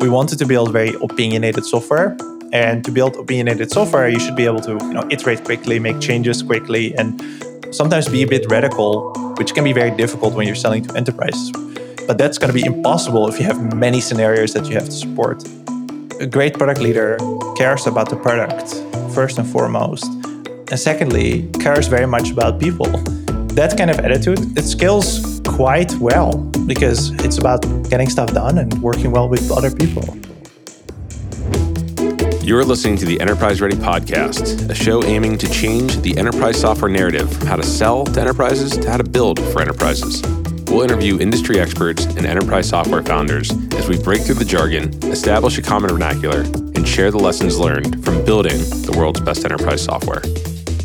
we wanted to build very opinionated software. And to build opinionated software, you should be able to you know, iterate quickly, make changes quickly, and sometimes be a bit radical, which can be very difficult when you're selling to enterprises. But that's going to be impossible if you have many scenarios that you have to support. A great product leader cares about the product first and foremost. And secondly, cares very much about people. That kind of attitude, it scales quite well because it's about getting stuff done and working well with other people. You're listening to the Enterprise Ready Podcast, a show aiming to change the enterprise software narrative from how to sell to enterprises to how to build for enterprises. We'll interview industry experts and enterprise software founders as we break through the jargon, establish a common vernacular, and share the lessons learned from building the world's best enterprise software.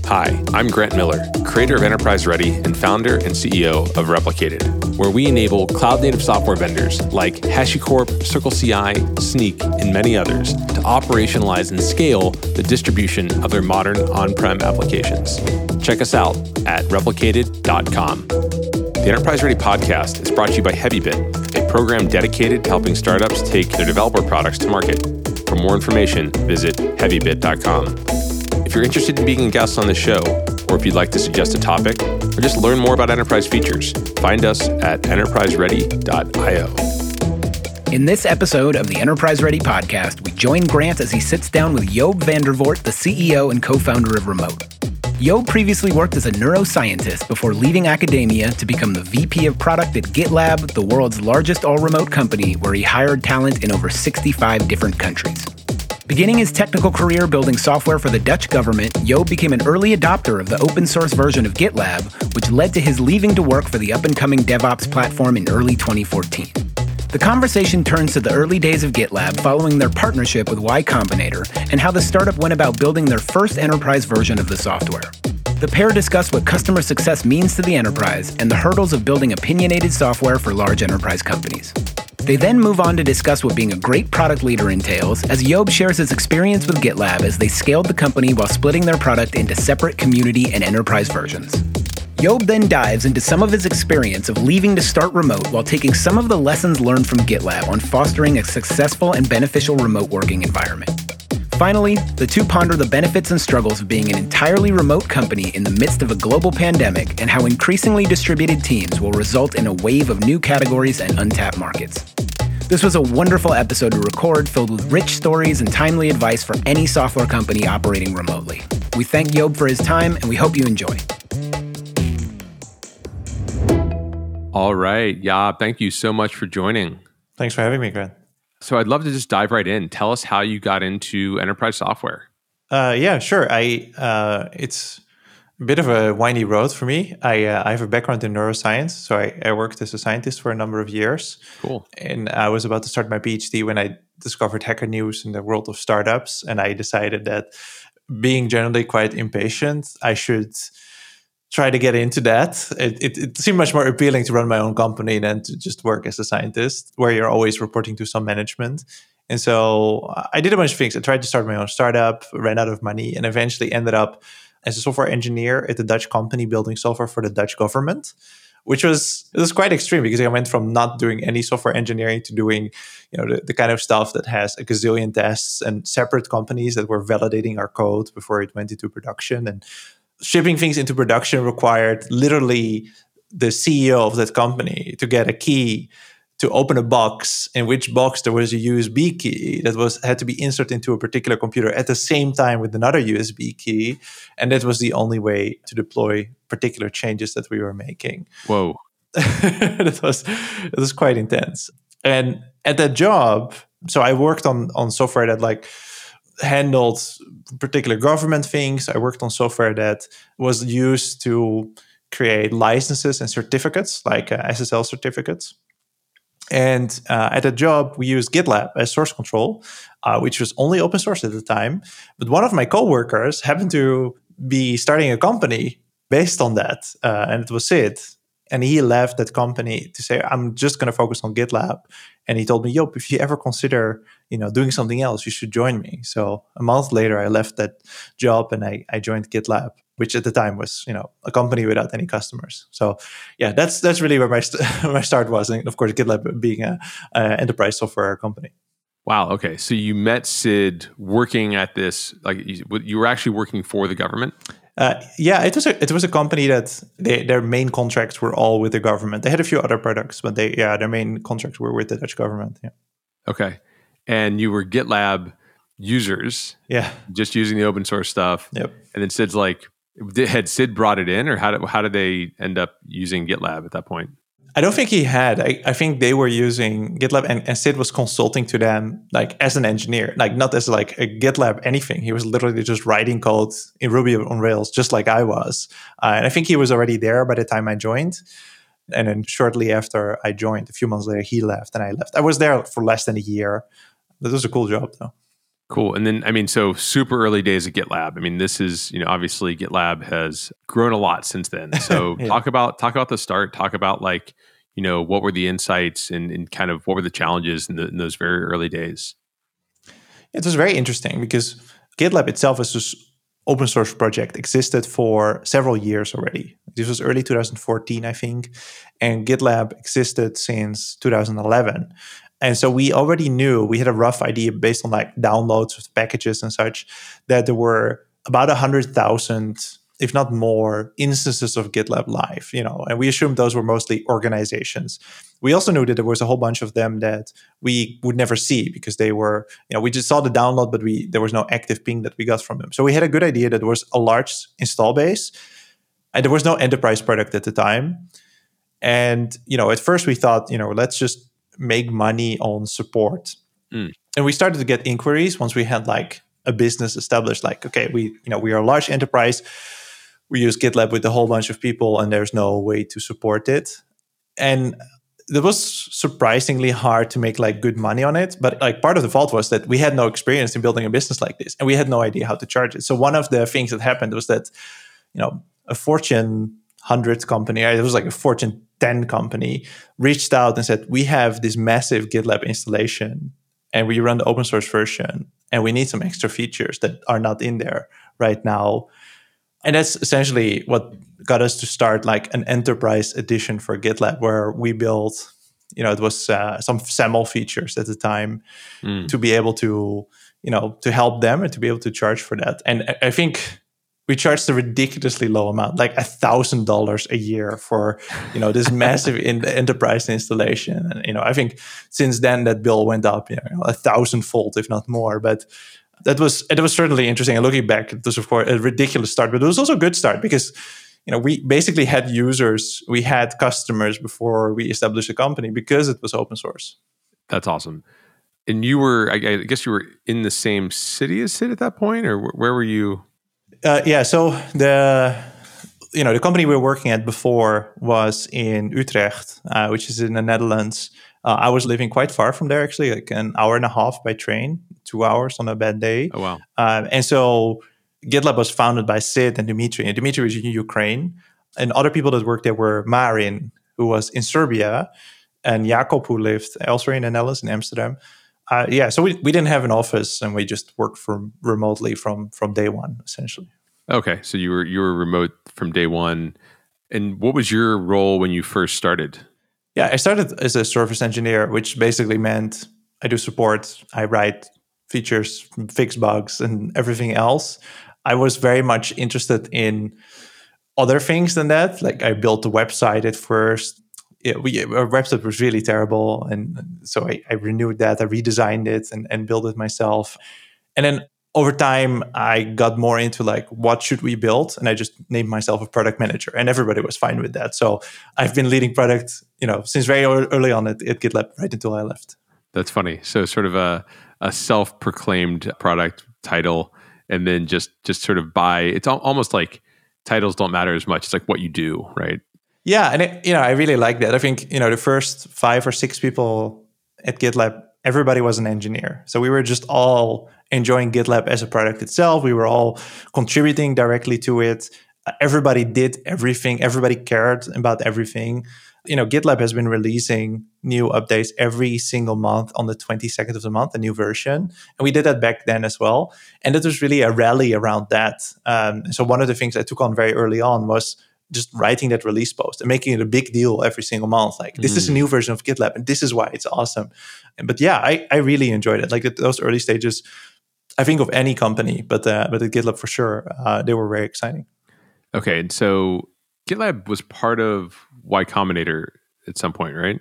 Hi, I'm Grant Miller, creator of Enterprise Ready and founder and CEO of Replicated, where we enable cloud native software vendors like HashiCorp, CircleCI, Snyk, and many others to operationalize and scale the distribution of their modern on prem applications. Check us out at replicated.com. The Enterprise Ready podcast is brought to you by HeavyBit, a program dedicated to helping startups take their developer products to market. For more information, visit heavybit.com. If you're interested in being a guest on the show, or if you'd like to suggest a topic, or just learn more about enterprise features, find us at enterpriseready.io. In this episode of the Enterprise Ready podcast, we join Grant as he sits down with Job van der Voort, the CEO and co founder of Remote. Job previously worked as a neuroscientist before leaving academia to become the VP of product at GitLab, the world's largest all remote company, where he hired talent in over 65 different countries. Beginning his technical career building software for the Dutch government, Job became an early adopter of the open source version of GitLab, which led to his leaving to work for the up and coming DevOps platform in early 2014. The conversation turns to the early days of GitLab following their partnership with Y Combinator and how the startup went about building their first enterprise version of the software. The pair discuss what customer success means to the enterprise and the hurdles of building opinionated software for large enterprise companies. They then move on to discuss what being a great product leader entails as Job shares his experience with GitLab as they scaled the company while splitting their product into separate community and enterprise versions. Job then dives into some of his experience of leaving to start remote while taking some of the lessons learned from GitLab on fostering a successful and beneficial remote working environment. Finally, the two ponder the benefits and struggles of being an entirely remote company in the midst of a global pandemic and how increasingly distributed teams will result in a wave of new categories and untapped markets. This was a wonderful episode to record filled with rich stories and timely advice for any software company operating remotely. We thank Job for his time and we hope you enjoy. All right. Yeah. Thank you so much for joining. Thanks for having me, Grant. So I'd love to just dive right in. Tell us how you got into enterprise software. Uh, yeah, sure. I uh, it's a bit of a windy road for me. I uh, I have a background in neuroscience, so I, I worked as a scientist for a number of years. Cool. And I was about to start my PhD when I discovered Hacker News in the world of startups, and I decided that being generally quite impatient, I should try to get into that. It, it, it, seemed much more appealing to run my own company than to just work as a scientist, where you're always reporting to some management. And so I did a bunch of things. I tried to start my own startup, ran out of money, and eventually ended up as a software engineer at a Dutch company building software for the Dutch government. Which was it was quite extreme because I went from not doing any software engineering to doing, you know, the, the kind of stuff that has a gazillion tests and separate companies that were validating our code before it went into production. And shipping things into production required literally the CEO of that company to get a key to open a box in which box there was a USB key that was had to be inserted into a particular computer at the same time with another USB key and that was the only way to deploy particular changes that we were making. Whoa. that was it was quite intense. And at that job, so I worked on on software that like handled particular government things. I worked on software that was used to create licenses and certificates, like uh, SSL certificates. And uh, at that job, we used GitLab as source control, uh, which was only open source at the time. But one of my coworkers happened to be starting a company based on that, uh, and it was Sid. And he left that company to say, "I'm just going to focus on GitLab." And he told me, "Yo, if you ever consider you know doing something else you should join me so a month later i left that job and i, I joined gitlab which at the time was you know a company without any customers so yeah that's that's really where my st- my start was and of course gitlab being a, enterprise software company Wow. Okay. So you met Sid working at this, like you, you were actually working for the government. Uh, yeah, it was a it was a company that they, their main contracts were all with the government. They had a few other products, but they yeah their main contracts were with the Dutch government. Yeah. Okay, and you were GitLab users. Yeah. Just using the open source stuff. Yep. And then Sid's like, had Sid brought it in, or how did how did they end up using GitLab at that point? I don't think he had. I, I think they were using GitLab and, and Sid was consulting to them like as an engineer, like not as like a GitLab anything. He was literally just writing code in Ruby on Rails, just like I was. Uh, and I think he was already there by the time I joined. And then shortly after I joined, a few months later, he left and I left. I was there for less than a year. That was a cool job though. Cool. And then, I mean, so super early days of GitLab. I mean, this is, you know, obviously GitLab has grown a lot since then. So yeah. talk about, talk about the start, talk about like, you know, what were the insights and, and kind of what were the challenges in, the, in those very early days? It was very interesting because GitLab itself is this open source project existed for several years already. This was early 2014, I think, and GitLab existed since 2011. And so we already knew, we had a rough idea based on like downloads of packages and such, that there were about 100,000, if not more, instances of GitLab live, you know, and we assumed those were mostly organizations. We also knew that there was a whole bunch of them that we would never see because they were, you know, we just saw the download, but we there was no active ping that we got from them. So we had a good idea that there was a large install base and there was no enterprise product at the time. And, you know, at first we thought, you know, let's just make money on support. Mm. And we started to get inquiries once we had like a business established, like, okay, we, you know, we are a large enterprise. We use GitLab with a whole bunch of people and there's no way to support it. And it was surprisingly hard to make like good money on it. But like part of the fault was that we had no experience in building a business like this and we had no idea how to charge it. So one of the things that happened was that, you know, a Fortune 100 company, it was like a Fortune 10 company reached out and said, We have this massive GitLab installation and we run the open source version and we need some extra features that are not in there right now. And that's essentially what got us to start like an enterprise edition for GitLab where we built, you know, it was uh, some SAML features at the time mm. to be able to, you know, to help them and to be able to charge for that. And I think we charged a ridiculously low amount, like a thousand dollars a year for you know this massive in enterprise installation. And you know, I think since then that bill went up, you know, a thousandfold, if not more. But that was it was certainly interesting. And looking back, it was of course a ridiculous start, but it was also a good start because you know we basically had users, we had customers before we established a company because it was open source. That's awesome. And you were, I guess, you were in the same city as Sid at that point, or where were you? Uh, yeah. So the you know the company we were working at before was in Utrecht, uh, which is in the Netherlands. Uh, I was living quite far from there, actually, like an hour and a half by train, two hours on a bad day. Oh wow! Um, and so GitLab was founded by Sid and Dimitri, and Dimitri was in Ukraine, and other people that worked there were Marin, who was in Serbia, and Jakob, who lived elsewhere in the Netherlands, in Amsterdam. Uh, yeah, so we, we didn't have an office, and we just worked from remotely from from day one, essentially. Okay, so you were you were remote from day one, and what was your role when you first started? Yeah, I started as a service engineer, which basically meant I do support, I write features, fix bugs, and everything else. I was very much interested in other things than that. Like I built a website at first yeah, we, our website was really terrible. And so I, I renewed that, I redesigned it and, and built it myself. And then over time, I got more into like, what should we build? And I just named myself a product manager and everybody was fine with that. So I've been leading product, you know, since very early on at, at GitLab, right until I left. That's funny. So sort of a, a self-proclaimed product title and then just, just sort of by, it's almost like titles don't matter as much. It's like what you do, right? Yeah, and it, you know, I really like that. I think you know the first five or six people at GitLab, everybody was an engineer, so we were just all enjoying GitLab as a product itself. We were all contributing directly to it. Everybody did everything. Everybody cared about everything. You know, GitLab has been releasing new updates every single month on the 22nd of the month, a new version. And we did that back then as well. And it was really a rally around that. Um, so one of the things I took on very early on was just writing that release post and making it a big deal every single month. Like this is a new version of GitLab, and this is why it's awesome. But yeah, I I really enjoyed it. Like those early stages, I think of any company, but uh, but at GitLab for sure, uh, they were very exciting. Okay, and so GitLab was part of Y Combinator at some point, right?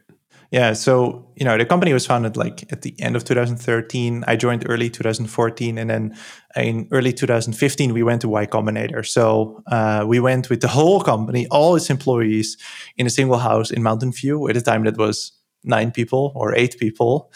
Yeah, so you know the company was founded like at the end of 2013. I joined early 2014, and then in early 2015 we went to Y Combinator. So uh, we went with the whole company, all its employees, in a single house in Mountain View. At the time, that was nine people or eight people.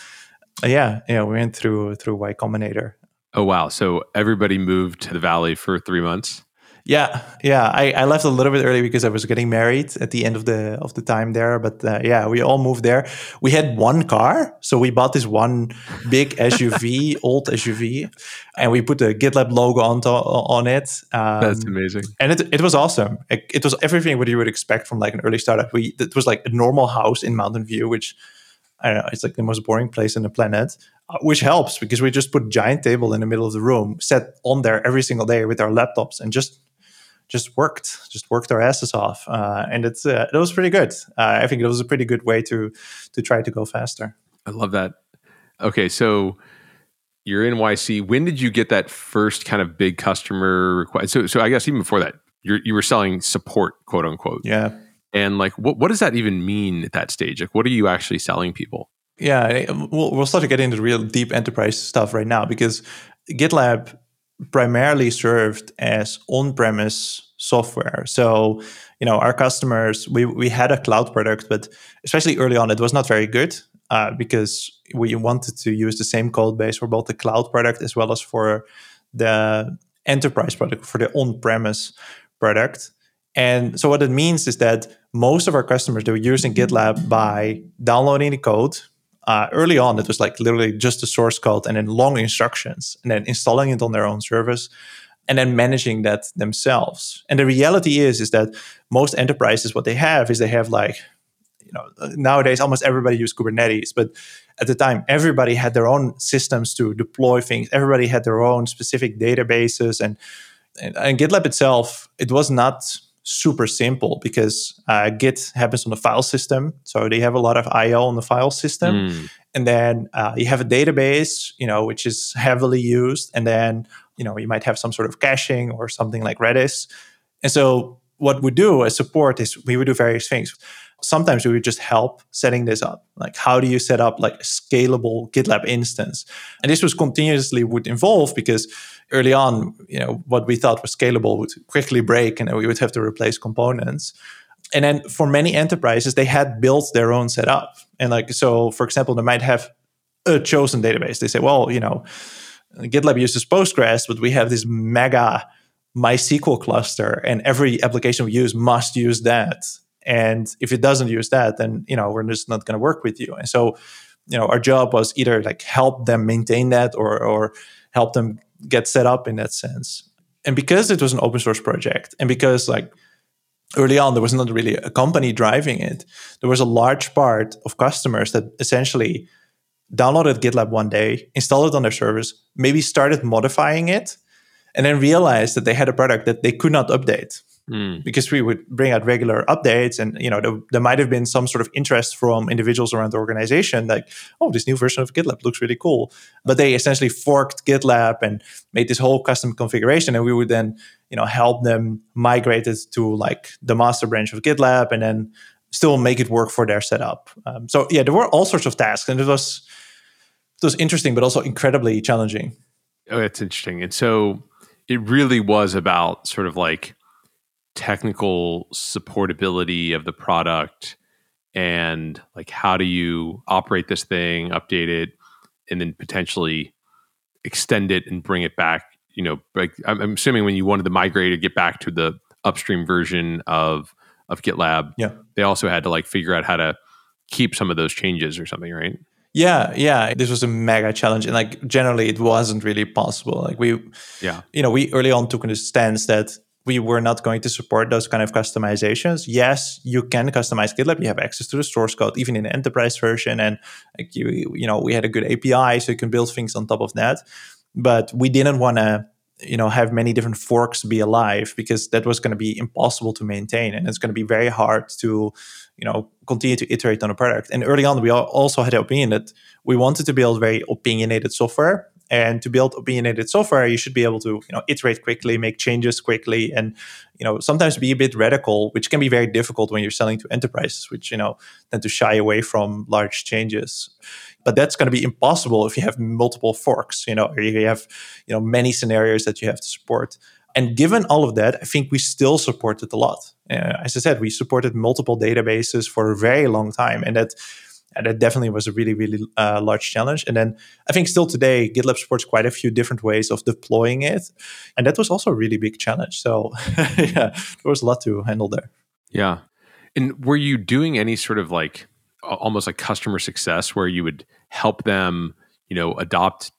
Uh, yeah, yeah, we went through through Y Combinator. Oh wow! So everybody moved to the valley for three months. Yeah, yeah. I, I left a little bit early because I was getting married at the end of the of the time there. But uh, yeah, we all moved there. We had one car, so we bought this one big SUV, old SUV, and we put the GitLab logo on to, on it. Um, That's amazing. And it it was awesome. It, it, was everything what you would expect from like an early startup. We it was like a normal house in Mountain View, which I don't know. It's like the most boring place on the planet. Uh, which helps because we just put a giant table in the middle of the room, sat on there every single day with our laptops, and just just worked, just worked our asses off, uh, and it's uh, it was pretty good. Uh, I think it was a pretty good way to to try to go faster. I love that. Okay, so you're in YC. When did you get that first kind of big customer request? So, so I guess even before that, you you were selling support, quote unquote. Yeah. And like, what what does that even mean at that stage? Like, what are you actually selling people? Yeah, we'll, we'll start to get into the real deep enterprise stuff right now because GitLab primarily served as on-premise software. So, you know, our customers, we, we had a cloud product, but especially early on, it was not very good uh, because we wanted to use the same code base for both the cloud product as well as for the enterprise product, for the on-premise product. And so what it means is that most of our customers, they were using GitLab by downloading the code, uh, early on, it was like literally just the source code and then long instructions, and then installing it on their own service, and then managing that themselves. And the reality is, is that most enterprises, what they have is they have like, you know, nowadays almost everybody use Kubernetes, but at the time, everybody had their own systems to deploy things. Everybody had their own specific databases, and and, and GitLab itself, it was not super simple because uh, Git happens on the file system. So they have a lot of I/O on the file system, mm. and then uh, you have a database, you know, which is heavily used, and then you know you might have some sort of caching or something like Redis. And so what we do as support is we would do various things. Sometimes we would just help setting this up. Like how do you set up like a scalable GitLab instance? And this was continuously would evolve because early on, you know, what we thought was scalable would quickly break and we would have to replace components. And then for many enterprises, they had built their own setup. And like, so for example, they might have a chosen database. They say, well, you know, GitLab uses Postgres, but we have this mega MySQL cluster, and every application we use must use that. And if it doesn't use that, then you know we're just not going to work with you. And so, you know, our job was either like help them maintain that or or help them get set up in that sense. And because it was an open source project, and because like early on there was not really a company driving it, there was a large part of customers that essentially downloaded GitLab one day, installed it on their servers, maybe started modifying it, and then realized that they had a product that they could not update mm. because we would bring out regular updates and you know there, there, might have been some sort of interest from individuals around the organization like oh this new version of gitlab looks really cool. But they essentially forked gitlab and made this whole custom configuration and we would then you know help them migrate it to like the master branch of gitlab and then still make it work for their setup. Um, so yeah there were all sorts of tasks and it was it was interesting but also incredibly challenging. Oh it's interesting. And so it really was about sort of like technical supportability of the product and like how do you operate this thing update it and then potentially extend it and bring it back you know like i'm, assuming when you wanted to migrate or get back to the upstream version of of gitlab yeah. they also had to like figure out how to keep some of those changes or something right? Yeah yeah. This was a mega challenge and like generally it wasn't really possible. Like we yeah. you know we early on took a stance that we were not going to support those kind of customizations. Yes, you can customize GitLab. You have access to the source code, even in the enterprise version, and like you, you know, we had a good API, so you can build things on top of that. But we didn't want to you know have many different forks be alive because that was going to be impossible to maintain and it's going to be very hard to you know continue to iterate on a product and early on we also had the opinion that we wanted to build very opinionated software and to build opinionated software you should be able to you know iterate quickly make changes quickly and you know sometimes be a bit radical which can be very difficult when you're selling to enterprises which you know tend to shy away from large changes. But that's going to be impossible if you have multiple forks you know or you have you know many scenarios that you have to support. And given all of that i think we still supported a lot. Uh, as i said we supported multiple databases for a very long time and that and that definitely was a really really uh, large challenge. And then i think still today gitlab supports quite a few different ways of deploying it. And that was also a really big challenge. So yeah there was a lot to handle there. Yeah. And were you doing any sort of like almost like customer success where you would help them you know adopt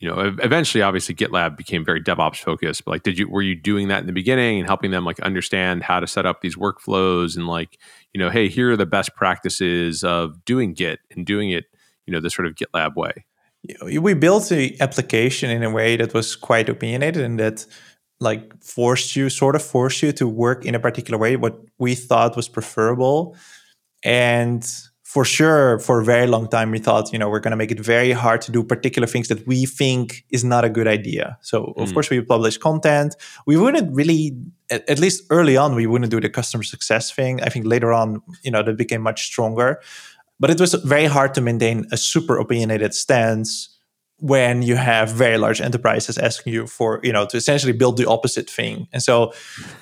you know eventually obviously gitlab became very devops focused but like did you were you doing that in the beginning and helping them like understand how to set up these workflows and like you know hey here are the best practices of doing git and doing it you know the sort of gitlab way? We built the application in a way that was quite opinionated and that like forced you sort of forced you to work in a particular way what we thought was preferable. And for sure for a very long time we thought you know we're going to make it very hard to do particular things that we think is not a good idea. So of mm. course we publish content. We wouldn't really at, at, least early on we wouldn't do the customer success thing. I think later on you know that became much stronger. But it was very hard to maintain a super opinionated stance when you have very large enterprises asking you for you know to essentially build the opposite thing. And so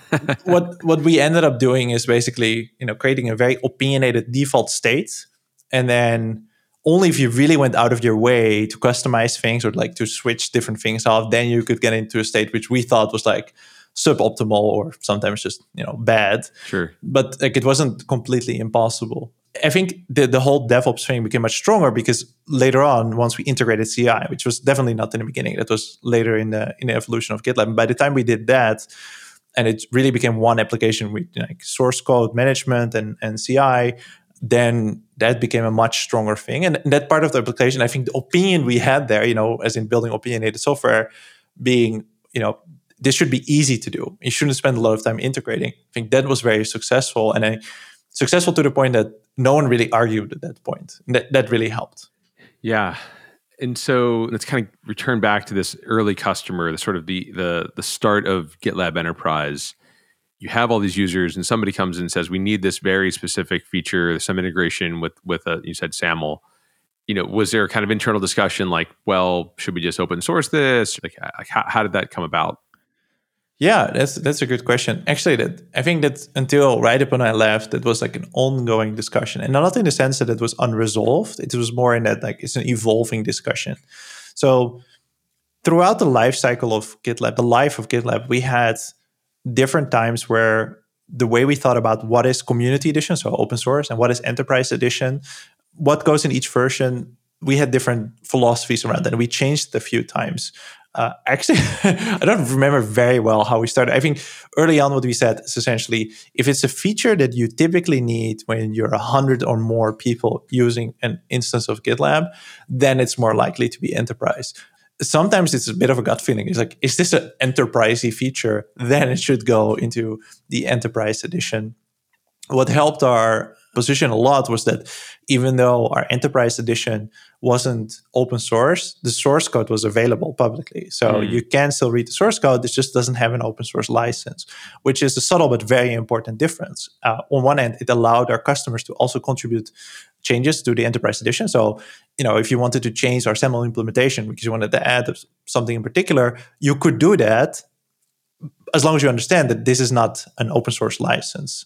what what we ended up doing is basically you know creating a very opinionated default state. And then only if you really went out of your way to customize things or like to switch different things off then you could get into a state which we thought was like suboptimal or sometimes just you know bad. Sure. But like it wasn't completely impossible I think the, the whole DevOps thing became much stronger because later on, once we integrated CI, which was definitely not in the beginning, that was later in the in the evolution of GitLab. And by the time we did that, and it really became one application with like source code management and, and CI, then that became a much stronger thing. And, that part of the application, I think the opinion we had there, you know, as in building opinionated software, being, you know, this should be easy to do. You shouldn't spend a lot of time integrating. I think that was very successful. And I successful to the point that no one really argued at that point. That that really helped. Yeah. And so let's kind of return back to this early customer, the sort of the the the start of GitLab Enterprise. You have all these users, and somebody comes in and says, "We need this very specific feature, some integration with with a." You said SAML. You know, was there a kind of internal discussion like, "Well, should we just open source this?" Like, like how, how did that come about? Yeah, that's that's a good question. Actually, that I think that until right upon I left, it was like an ongoing discussion, and not in the sense that it was unresolved. It was more in that like it's an evolving discussion. So throughout the life cycle of GitLab, the life of GitLab, we had different times where the way we thought about what is community edition, so open source, and what is enterprise edition, what goes in each version, we had different philosophies around that. And we changed a few times. Uh, actually, I don't remember very well how we started. I think early on, what we said is essentially if it's a feature that you typically need when you're a hundred or more people using an instance of GitLab, then it's more likely to be enterprise. Sometimes it's a bit of a gut feeling. It's like, is this an enterprisey feature? Then it should go into the enterprise edition. What helped our position a lot was that even though our enterprise edition wasn't open source, the source code was available publicly. So mm. you can still read the source code, it just doesn't have an open source license, which is a subtle but very important difference. Uh, on one end, it allowed our customers to also contribute changes to the enterprise edition. So, you know, if you wanted to change our SAML implementation because you wanted to add something in particular, you could do that as long as you understand that this is not an open source license.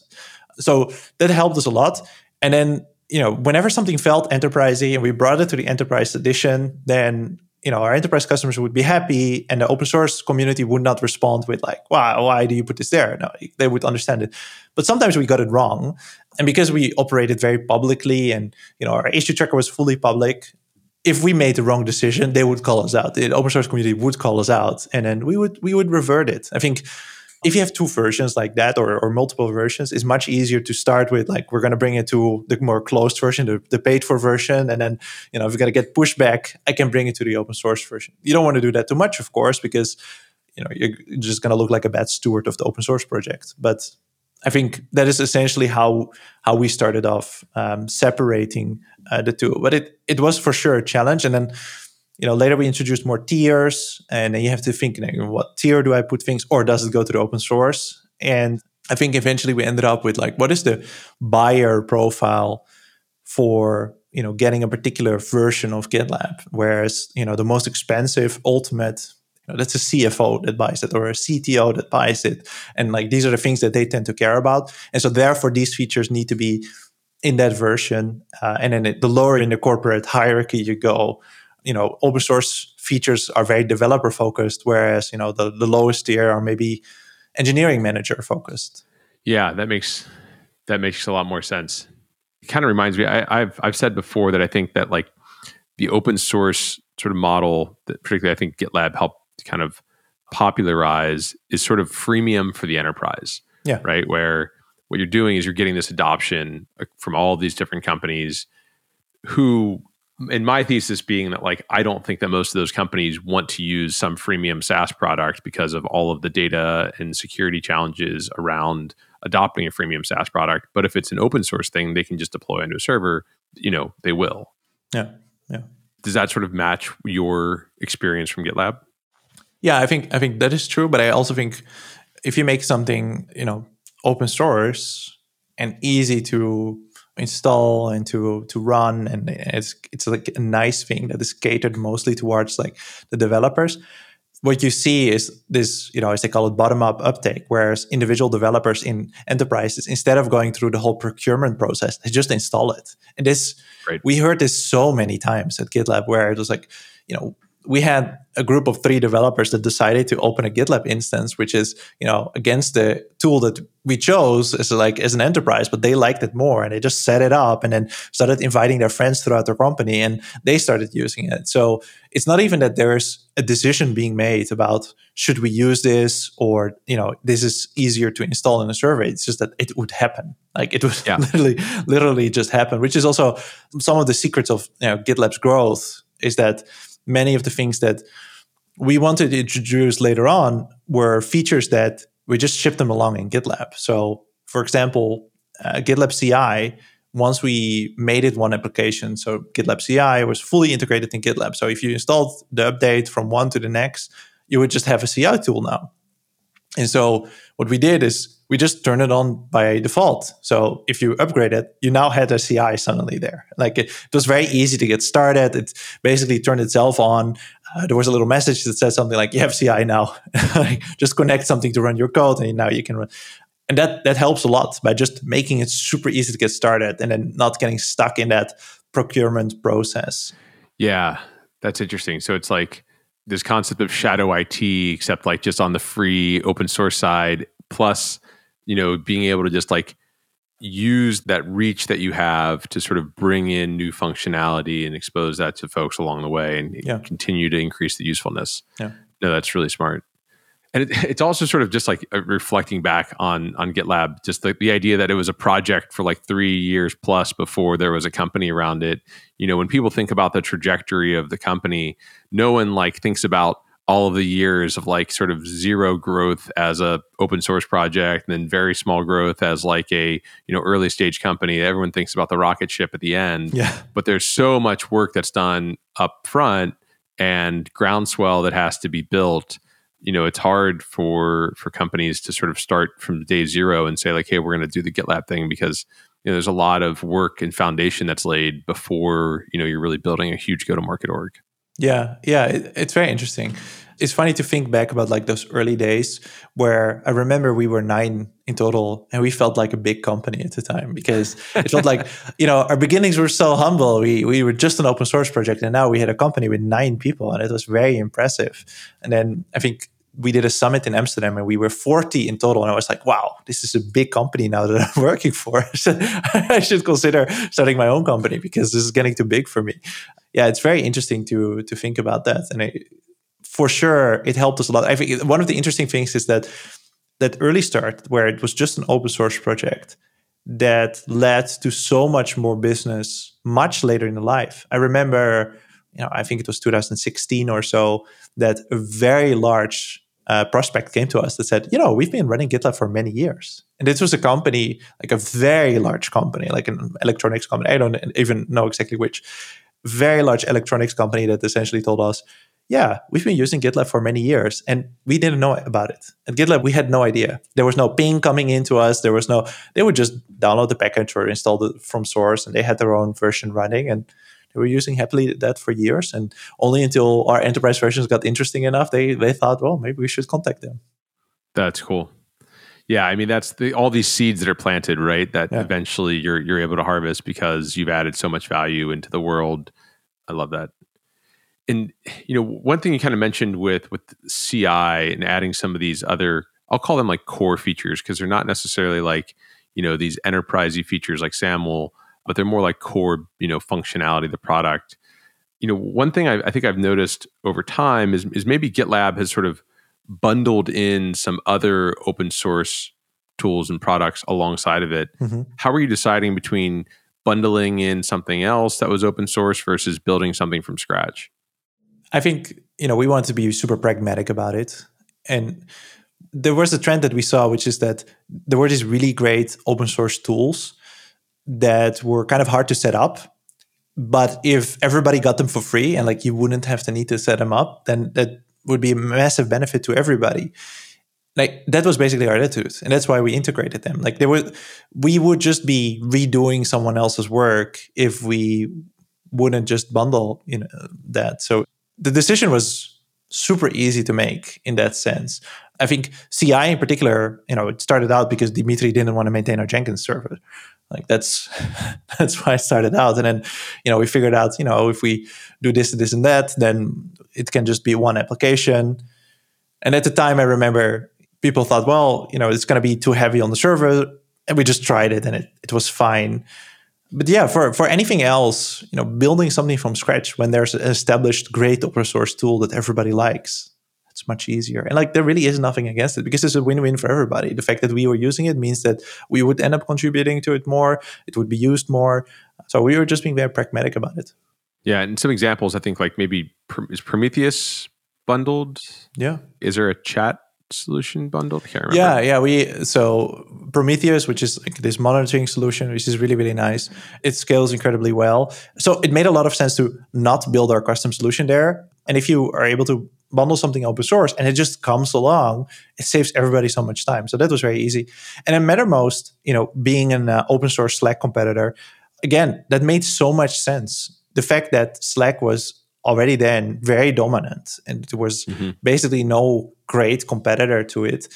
So that helped us a lot. And then, you know, whenever something felt enterprisey and we brought it to the enterprise edition, then you know our enterprise customers would be happy and the open source community would not respond with like why why do you put this there? No they would understand it. But sometimes we got it wrong. And because we operated very publicly and you know our issue tracker was fully public if we made the wrong decision they would call us out. The open source community would call us out and then we would we would revert it. I think if you have two versions like that or, or multiple versions, it's much easier to start with like we're going to bring it to the more closed version, the, the paid for version, and then you know if we got to get pushback, I can bring it to the open source version. You don't want to do that too much, of course, because you know you're just going to look like a bad steward of the open source project. But I think that is essentially how how we started off um, separating uh, the two. But it it was for sure a challenge, and then you know later we introduced more tiers, and then you have to think, what tier do I put things, or does it go to the open source? And I think eventually we ended up with like, what is the buyer profile for you know getting a particular version of GitLab? Whereas you know the most expensive ultimate you know, that's a CFO that buys it or a CTO that buys it. And like these are the things that they tend to care about. And so therefore these features need to be in that version. Uh, and then it, the lower in the corporate hierarchy you go, you know, open source features are very developer focused, whereas, you know, the, the lowest tier are maybe engineering manager focused. Yeah, that makes that makes a lot more sense. It kind of reminds me. I, have I've said before that I think that like the open source sort of model that particularly I think GitLab helped kind of popularize is sort of freemium for the enterprise. Yeah. Right. Where what you're doing is you're getting this adoption uh, from all these different companies who in my thesis being that like I don't think that most of those companies want to use some freemium SaaS product because of all of the data and security challenges around adopting a freemium SaaS product. But if it's an open source thing, they can just deploy into a server, you know, they will. Yeah. Yeah. Does that sort of match your experience from GitLab? Yeah, I think I think that is true, but I also think if you make something, you know, open source and easy to install and to to run. And it's it's like a nice thing that is catered mostly towards like the developers. What you see is this you know as they call it bottom up uptake whereas individual developers in enterprises instead of going through the whole procurement process they just install it. And this right. we heard this so many times at gitlab where it was like you know we had a group of three developers that decided to open a GitLab instance, which is you know against the tool that we chose as like as an enterprise, but they liked it more and they just set it up and then started inviting their friends throughout their company and they started using it. So it's not even that there's a decision being made about should we use this or you know this is easier to install in a server. It's just that it would happen. Like it would yeah. literally literally just happen, which is also some of the secrets of you know, GitLab's growth is that many of the things that we wanted to introduce later on were features that we just shipped them along in GitLab. So, for example, uh, GitLab CI, once we made it one application, so GitLab CI was fully integrated in GitLab. So, if you installed the update from one to the next, you would just have a CI tool now. And so, what we did is we just turned it on by default. So if you upgrade it, you now had a CI suddenly there. Like it, it was very easy to get started. It basically turned itself on. Uh, there was a little message that said something like, "You have CI now. just connect something to run your code, and now you can run." And that that helps a lot by just making it super easy to get started, and then not getting stuck in that procurement process. Yeah, that's interesting. So it's like this concept of shadow IT, except like just on the free open source side, plus you know, being able to just like use that reach that you have to sort of bring in new functionality and expose that to folks along the way and yeah. continue to increase the usefulness. Yeah. No, that's really smart. And it, it's also sort of just like uh, reflecting back on on GitLab, just the, the idea that it was a project for like three years plus before there was a company around it. You know, when people think about the trajectory of the company, no one like thinks about all of the years of like sort of zero growth as a open source project and then very small growth as like a you know early stage company. Everyone thinks about the rocket ship at the end. Yeah. But there's so much work that's done up front and groundswell that has to be built you know it's hard for for companies to sort of start from day zero and say like hey we're going to do the gitlab thing because you know there's a lot of work and foundation that's laid before you know you're really building a huge go to market org yeah, yeah, it, it's very interesting. It's funny to think back about like those early days where I remember we were nine in total and we felt like a big company at the time because it felt like, you know, our beginnings were so humble. We we were just an open source project and now we had a company with nine people and it was very impressive. And then I think we did a summit in Amsterdam and we were 40 in total. And I was like, wow, this is a big company now that I'm working for. I should consider starting my own company because this is getting too big for me yeah, it's very interesting to to think about that, and for sure it helped us a lot. I think one of the interesting things is that that early start where it was just an open source project that led to so much more business much later in life. I remember, you know, I think it was 2016 or so that a very large uh, prospect came to us that said, you know, we've been running GitLab for many years. And this was a company, like a very large company, like an electronics company. I don't even know exactly which. Very large electronics company that essentially told us, yeah, we've been using GitLab for many years and we didn't know about it. At GitLab, we had no idea. There was no ping coming into us. There was no, they would just download the package or install it from source and they had their own version running. And they were using happily that for years. And only until our enterprise versions got interesting enough, they they thought, well, maybe we should contact them. That's cool. Yeah, I mean that's the all these seeds that are planted, right? That yeah. eventually you're you're able to harvest because you've added so much value into the world. I love that. And you know, one thing you kind of mentioned with with CI and adding some of these other, I'll call them like core features because they're not necessarily like you know these enterprisey features like SAML but they're more like core, you know, functionality of the product. You know, one thing I, I think I've noticed over time is is maybe GitLab has sort of bundled in some other open source tools and products alongside of it. Mm-hmm. How are you deciding between bundling in something else that was open source versus building something from scratch? I think, you know, we want to be super pragmatic about it. And there was a trend that we saw, which is that there were these really great open source tools that were kind of hard to set up. But if everybody got them for free and like you wouldn't have the need to set them up, then that would be a massive benefit to everybody. Like that was basically our attitude, and that's why we integrated them. Like they were, we would just be redoing someone else's work if we wouldn't just bundle, you know, that. So the decision was super easy to make in that sense. I think CI in particular, you know, it started out because Dimitri didn't want to maintain our Jenkins server. Like that's that's why I started out. And then, you know, we figured out, you know, if we do this and this and that, then it can just be one application. And at the time I remember people thought, well, you know, it's gonna be too heavy on the server. And we just tried it and it, it was fine. But yeah, for, for anything else, you know, building something from scratch when there's an established great open source tool that everybody likes, it's much easier. And like there really is nothing against it because it's a win-win for everybody. The fact that we were using it means that we would end up contributing to it more, it would be used more. So we were just being very pragmatic about it. Yeah, and some examples I think like maybe is Prometheus bundled? Yeah. Is there a chat solution bundled? can't remember. Yeah, yeah. We so Prometheus, which is like this monitoring solution, which is really really nice. It scales incredibly well. So it made a lot of sense to not build our custom solution there. And if you are able to bundle something open source and it just comes along, it saves everybody so much time. So that was very easy. And then Mattermost, you know, being an uh, open source Slack competitor, again, that made so much sense. The fact that Slack was already then very dominant and there was mm-hmm. basically no great competitor to it.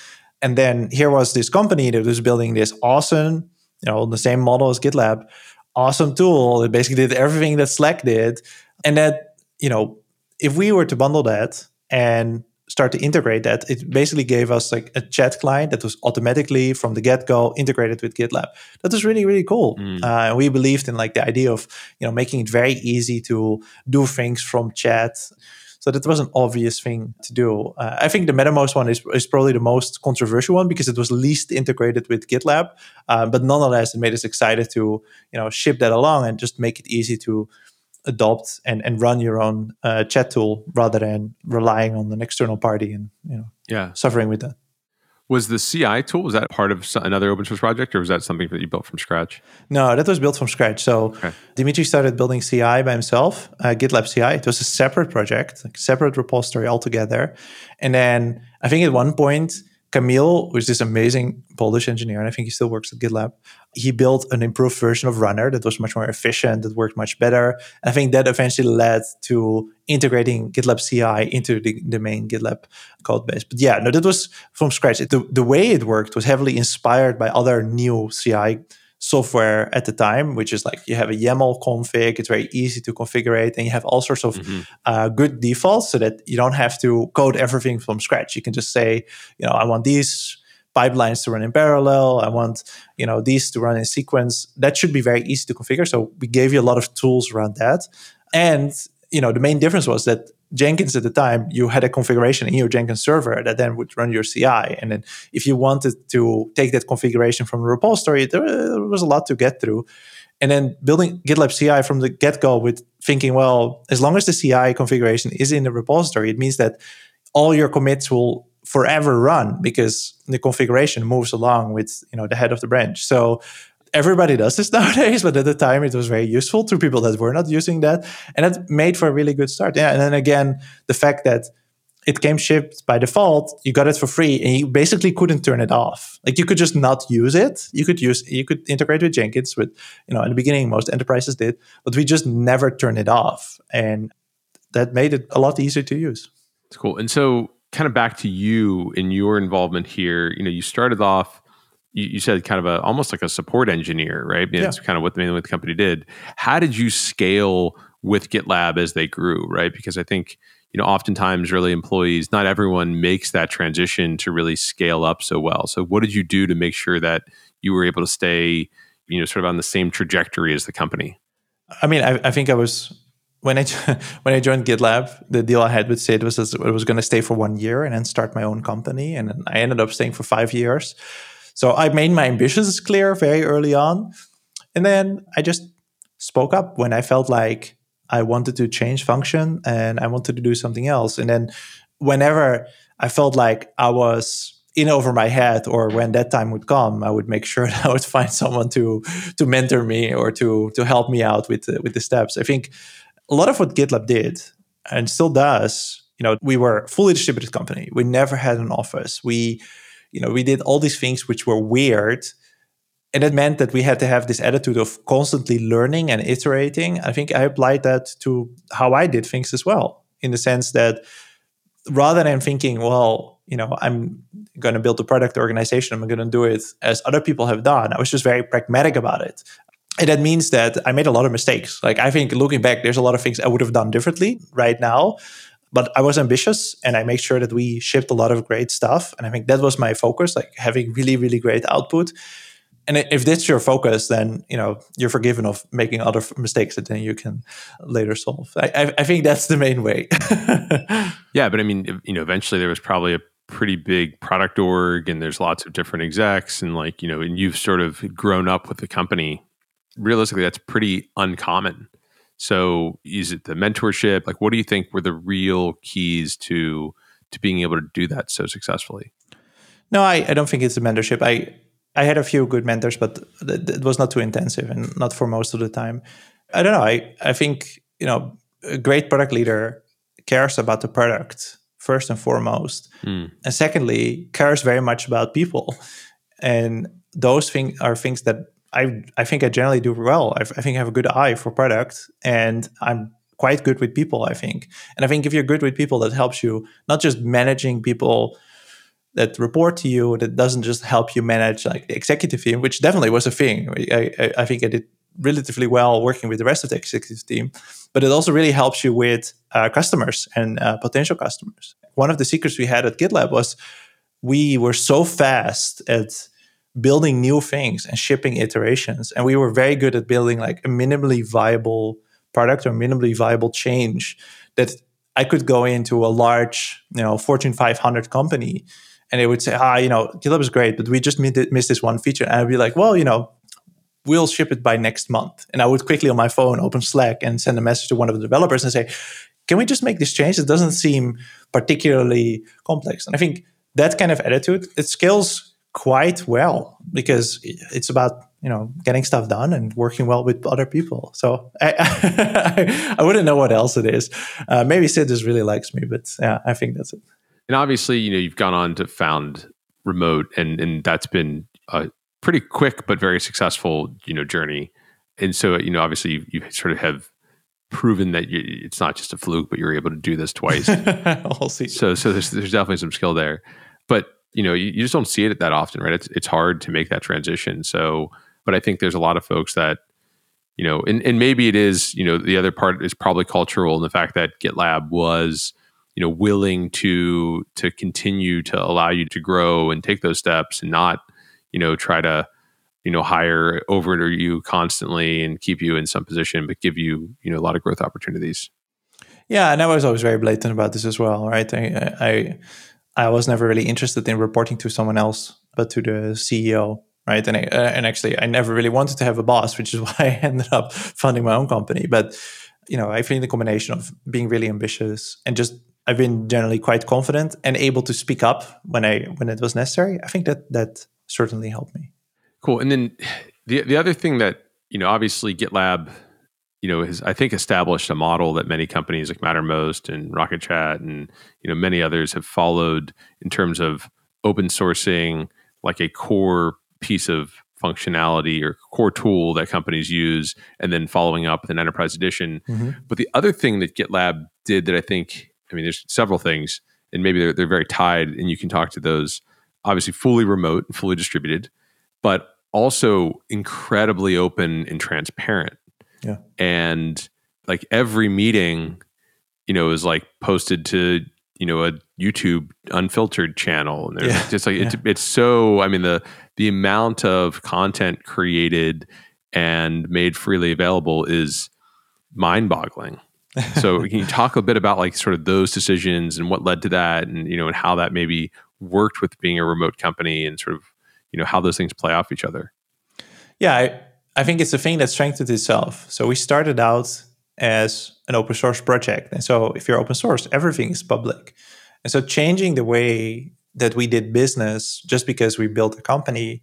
And then here was this company that was building this awesome, you know, the same model as GitLab, awesome tool that basically did everything that Slack did. And that, you know, if we were to bundle that and start to integrate that, it basically gave us like a chat client that was automatically from the get go integrated with GitLab. That was really really cool. Mm. Uh, and we believed in like the idea of you know making it very easy to do things from chat. So that was an obvious thing to do. Uh, I think the Mattermost one is, is probably the most controversial one because it was least integrated with GitLab. Uh, but nonetheless, it made us excited to you know ship that along and just make it easy to adopt and, and run your own uh, chat tool rather than relying on an external party and you know yeah. suffering with that. Was the ci tool was that part of another open source project or was that something that you built from scratch? No that was built from scratch. So okay. dimitri started building ci by himself uh, gitlab ci it was a separate project like separate repository altogether. And then i think at one point Kamil, who's this amazing Polish engineer, and I think he still works at GitLab, he built an improved version of Runner that was much more efficient, that worked much better. And I think that eventually led to integrating GitLab CI into the, the main GitLab code base. But yeah, no, that was from scratch. The, the way it worked was heavily inspired by other new CI software at the time, which is like you have a YAML config, it's very easy to configure it, and you have all sorts of mm-hmm. uh, good defaults so that you don't have to code everything from scratch. You can just say, you know, I want these pipelines to run in parallel. I want, you know, these to run in sequence. That should be very easy to configure. So we gave you a lot of tools around that. And, you know, the main difference was that Jenkins at the time, you had a configuration in your Jenkins server that then would run your CI. And then if you wanted to take that configuration from the repository, there was a lot to get through. And then building GitLab CI from the get go with thinking, well, as long as the CI configuration is in the repository, it means that all your commits will forever run because the configuration moves along with you know the head of the branch. So everybody does this nowadays, but at the time it was very useful to people that were not using that, and it made for a really good start. Yeah, and then again, the fact that it came shipped by default, you got it for free, and you basically couldn't turn it off. Like you could just not use it. You could use you could integrate with Jenkins. With you know, in the beginning, most enterprises did, but we just never turned it off, and that made it a lot easier to use. It's cool. And so, kind of back to you and your involvement here. You know, you started off you, you said kind of a almost like a support engineer, right? Yeah. It's kind of what mainly what the company did. How did you scale with GitLab as they grew, right? Because I think you know oftentimes really employees, not everyone makes that transition to really scale up so well. So what did you do to make sure that you were able to stay, you know, sort of on the same trajectory as the company? I mean, I, I think I was when I when I joined GitLab, the deal I had with Sid was that I was going to stay for one year and then start my own company, and I ended up staying for five years. So I made my ambitions clear very early on. And then I just spoke up when I felt like I wanted to change function and I wanted to do something else. And then whenever I felt like I was in over my head or when that time would come, I would make sure that I would find someone to to mentor me or to to help me out with the, with the steps. I think a lot of what GitLab did and still does, you know, we were a fully distributed company. We never had an office. We you know, we did all these things which were weird. And it meant that we had to have this attitude of constantly learning and iterating. I think I applied that to how I did things as well, in the sense that rather than thinking, well, you know, I'm going to build a product organization, I'm going to do it as other people have done, I was just very pragmatic about it. And that means that I made a lot of mistakes. Like, I think looking back, there's a lot of things I would have done differently right now but I was ambitious and I made sure that we shipped a lot of great stuff. And I think that was my focus, like having really, really great output. And if that's your focus, then you know you're forgiven of making other mistakes that then you can later solve. I, I think that's the main way. yeah, but I mean, you know, eventually there was probably a pretty big product org, and there's lots of different execs, and like you know, and you've sort of grown up with the company. Realistically, that's pretty uncommon so is it the mentorship? Like what do you think were the real keys to to being able to do that so successfully? No, I, I don't think it's the mentorship. I I had a few good mentors, but it was not too intensive and not for most of the time. I don't know. I, I think, you know, a great product leader cares about the product first and foremost. Mm. And secondly, cares very much about people. And those things are things that I I think I generally do well. I, I think I have a good eye for product, and I'm quite good with people. I think, and I think if you're good with people, that helps you not just managing people that report to you. That doesn't just help you manage like the executive team, which definitely was a thing. I, I, I think I did relatively well working with the rest of the executive team, but it also really helps you with uh, customers and uh, potential customers. One of the secrets we had at GitLab was we were so fast at building new things and shipping iterations. And we were very good at building like a minimally viable product or minimally viable change that I could go into a large, you know, Fortune 500 company and they would say, ah, you know, GitLab is great, but we just missed this one feature. And I'd be like, well, you know, we'll ship it by next month. And I would quickly on my phone open Slack and send a message to one of the developers and say, can we just make this change? It doesn't seem particularly complex. And I think that kind of attitude, it scales quite well because it's about you know getting stuff done and working well with other people. So I I, I wouldn't know what else it is. Uh, maybe Sid just really likes me, but yeah, I think that's it. And obviously, you know, you've gone on to found Remote, and and that's been a pretty quick but very successful you know journey. And so you know, obviously, you, you sort of have proven that you, it's not just a fluke, but you're able to do this twice. So so there's there's definitely some skill there, but you know you, you just don't see it that often right? It's it's hard to make that transition. So but i think there's a lot of folks that you know and, and maybe it is you know the other part is probably cultural and the fact that gitlab was you know willing to to continue to allow you to grow and take those steps and not you know try to you know hire over you constantly and keep you in some position but give you you know a lot of growth opportunities. Yeah and i was always very blatant about this as well right? I, I I was never really interested in reporting to someone else, but to the CEO, right? And I, uh, and actually, I never really wanted to have a boss, which is why I ended up founding my own company. But you know, I think the combination of being really ambitious and just I've been generally quite confident and able to speak up when I when it was necessary. I think that that certainly helped me. Cool. And then the the other thing that you know, obviously GitLab, you know, has I think established a model that many companies like Mattermost and Rocket Chat and you know many others have followed in terms of open sourcing like a core piece of functionality or core tool that companies use and then following up with an enterprise edition. Mm-hmm. But the other thing that GitLab did that I think, I mean, there's several things, and maybe they're, they're very tied, and you can talk to those. Obviously, fully remote and fully distributed, but also incredibly open and transparent. Yeah. And like every meeting, you know, is like posted to you know a YouTube unfiltered channel, and there's yeah. just like yeah. it's it's so. I mean the the amount of content created and made freely available is mind boggling. so can you talk a bit about like sort of those decisions and what led to that, and you know, and how that maybe worked with being a remote company and sort of you know how those things play off each other? Yeah, I, I think it's a thing that strengthened itself. So we started out as an open source project. And so if you're open source, everything is public. And so changing the way that we did business just because we built a company,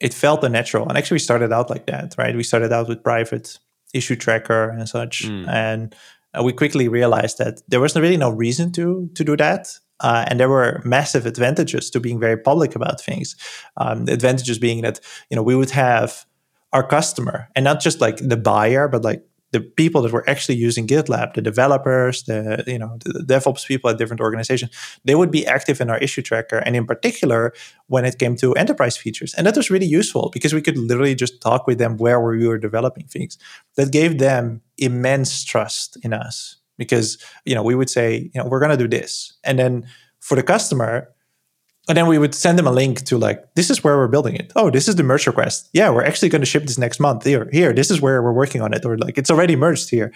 it felt unnatural. And actually we started out like that, right? We started out with private issue tracker and such. Mm. And uh, we quickly realized that there was really no reason to to do that. Uh, and there were massive advantages to being very public about things. Um, the advantages being that you know we would have our customer and not just like the buyer, but like the people that were actually using GitLab, the developers, the you know the DevOps people at different organizations, they would be active in our issue tracker, and in particular when it came to enterprise features, and that was really useful because we could literally just talk with them where we were developing things. That gave them immense trust in us because you know we would say you know we're going to do this, and then for the customer and then we would send them a link to like this is where we're building it. Oh this is the merge request. Yeah we're actually going to ship this next month here here. This is where we're working on it. Or like it's already merged here.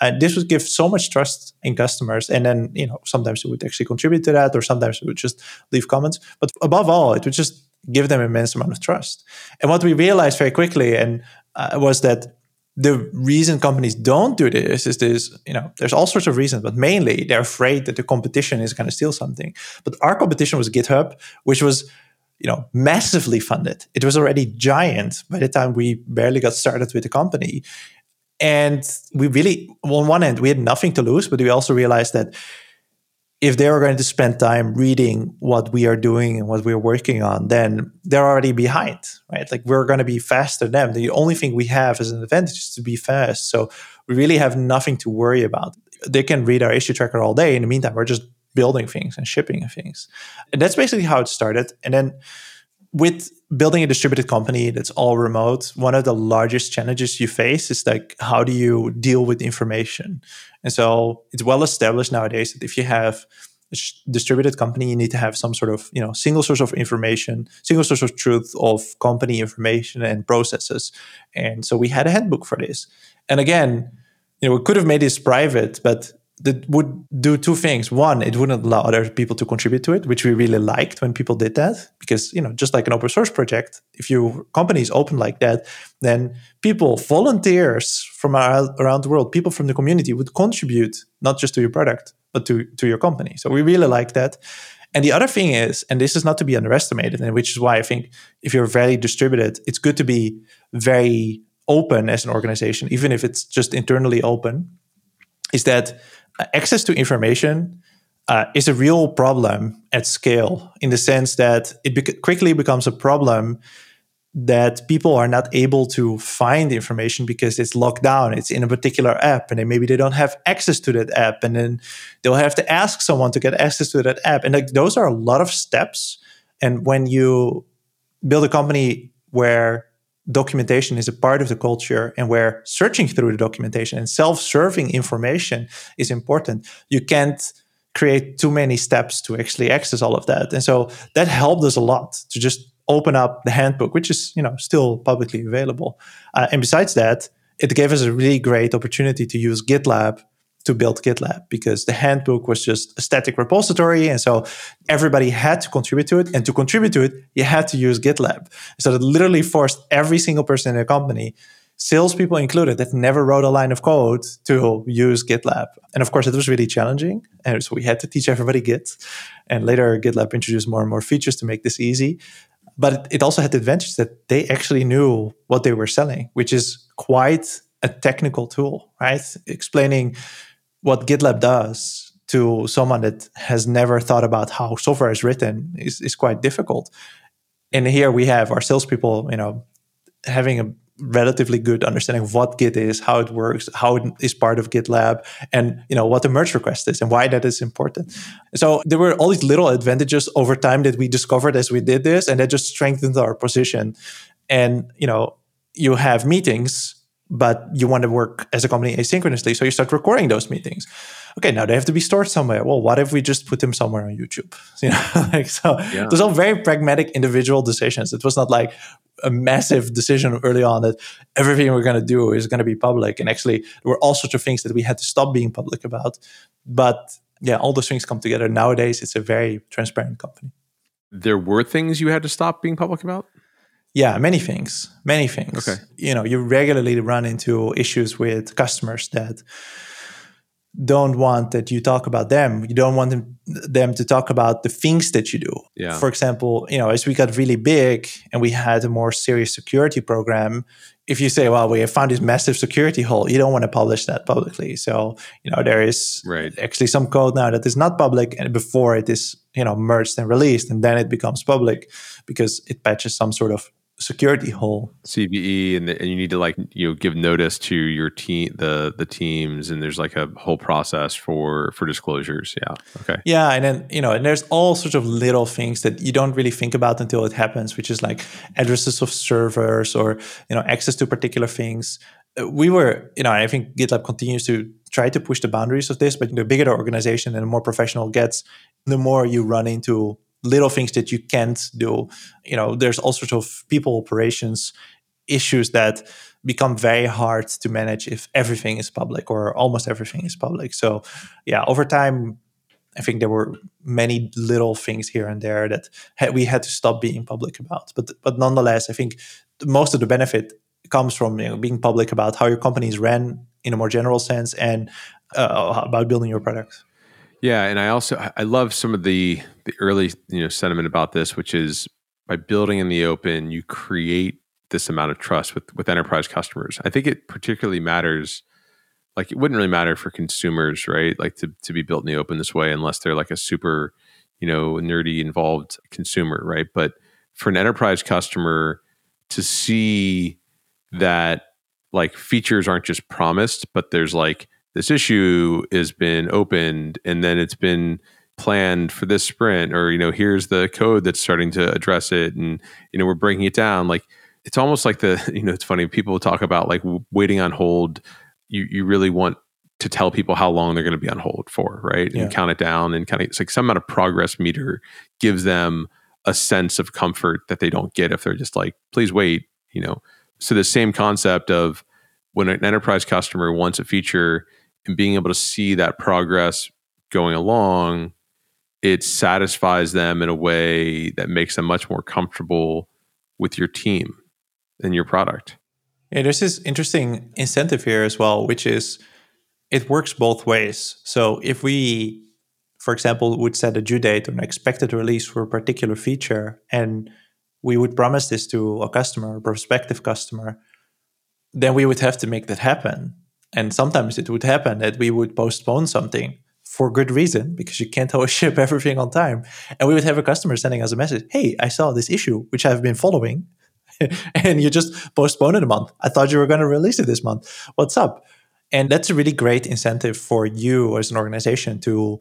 And this would give so much trust in customers. And then you know sometimes it would actually contribute to that or sometimes it would just leave comments. But above all it would just give them immense amount of trust. And what we realized very quickly and uh, was that the reason companies don't do this is this you know there's all sorts of reasons but mainly they're afraid that the competition is going to steal something. But our competition was github which was you know massively funded. It was already giant by the time we barely got started with the company. And we really on one end we had nothing to lose but we also realized that if they are going to spend time reading what we are doing and what we're working on, then they're already behind, right? Like we're going to be faster than them. The only thing we have as an advantage is to be fast. So we really have nothing to worry about. They can read our issue tracker all day. In the meantime, we're just building things and shipping things. And that's basically how it started. And then with building a distributed company that's all remote, one of the largest challenges you face is like how do you deal with information? And so it's well established nowadays that if you have a distributed company, you need to have some sort of you know single source of information, single source of truth of company information and processes. And so we had a handbook for this. And again, you know, we could have made this private, but that would do two things. One, it wouldn't allow other people to contribute to it, which we really liked when people did that. Because, you know, just like an open source project, if your company is open like that, then people, volunteers from around the world, people from the community would contribute not just to your product, but to, to your company. So we really like that. And the other thing is, and this is not to be underestimated, and which is why I think if you're very distributed, it's good to be very open as an organization, even if it's just internally open, is that access to information uh, is a real problem at scale in the sense that it bec- quickly becomes a problem that people are not able to find information because it's locked down it's in a particular app and then maybe they don't have access to that app and then they'll have to ask someone to get access to that app. And like those are a lot of steps and when you build a company where documentation is a part of the culture and where searching through the documentation and self-serving information is important. You can't create too many steps to actually access all of that. And so that helped us a lot to just open up the handbook which is you know still publicly available. Uh, and besides that it gave us a really great opportunity to use gitlab to build GitLab because the handbook was just a static repository. And so everybody had to contribute to it. And to contribute to it, you had to use GitLab. So it literally forced every single person in the company salespeople included, that never wrote a line of code to use GitLab. And of course, it was really challenging. And so we had to teach everybody Git. And later, GitLab introduced more and more features to make this easy. But it also had the advantage that they actually knew what they were selling, which is quite a technical tool, right? Explaining what GitLab does to someone that has never thought about how software is written is, is quite difficult. And here we have our salespeople, you know, having a relatively good understanding of what Git is, how it works, how it is part of GitLab, and you know what the merge request is and why that is important. So there were all these little advantages over time that we discovered as we did this, and that just strengthened our position. And you know, you have meetings, but you want to work as a company asynchronously, so you start recording those meetings okay, now they have to be stored somewhere. Well, what if we just put them somewhere on YouTube? You know, like so. Yeah. Those are very pragmatic individual decisions. It was not like a massive decision early on that everything we're going to do is going to be public. And actually, there were all sorts of things that we had to stop being public about. But yeah, all those things come together. Nowadays, it's a very transparent company. There were things you had to stop being public about? Yeah, many things. Many things. Okay. You know, you regularly run into issues with customers that don't want that you talk about them. You don't want them, them to talk about the things that you do. Yeah. For example, you know, as we got really big and we had a more serious security program, if you say, well, we have found this massive security hole, you don't want to publish that publicly. So, you know, there is right. actually some code now that is not public and before it is, you know, merged and released and then it becomes public because it patches some sort of security hole. CVE, and, the, and you need to like you know give notice to your team, the the teams, and there's like a whole process for for disclosures. Yeah. Okay. Yeah, and then you know, and there's all sorts of little things that you don't really think about until it happens, which is like addresses of servers or you know access to particular things. We were, you know, I think GitLab continues to try to push the boundaries of this, but the bigger the organization and the more professional it gets, the more you run into little things that you can't do. You know, there's all sorts of people operations issues that become very hard to manage if everything is public or almost everything is public. So, yeah, over time, I think there were many little things here and there that we had to stop being public about. But but nonetheless, I think most of the benefit comes from you know, being public about how your company is ran in a more general sense and uh, about building your product. Yeah, and I also I love some of the the early you know sentiment about this, which is by building in the open, you create this amount of trust with with enterprise customers. I think it particularly matters. Like it wouldn't really matter for consumers, right? Like to to be built in the open this way, unless they're like a super you know nerdy involved consumer, right? But for an enterprise customer to see that like features aren't just promised, but there's like this issue has been opened and then it's been planned for this sprint or you know here's the code that's starting to address it and you know we're breaking it down. Like it's almost like the you know it's funny people talk about like waiting on hold. You you really want to tell people how long they're going to be on hold for right? Yeah. and count it down and kind of it's like some amount of progress meter gives them a sense of comfort that they don't get if they're just like please wait you know? So the same concept of when an enterprise customer wants a feature and being able to see that progress going along, it satisfies them in a way that makes them much more comfortable with your team and your product. Yeah, there's this interesting incentive here as well, which is it works both ways. So if we, for example, would set a due date or an expected release for a particular feature, and we would promise this to a customer, a prospective customer, then we would have to make that happen. And sometimes it would happen that we would postpone something for good reason because you can't always ship everything on time. And we would have a customer sending us a message Hey, I saw this issue, which I've been following, and you just postponed it a month. I thought you were going to release it this month. What's up? And that's a really great incentive for you as an organization to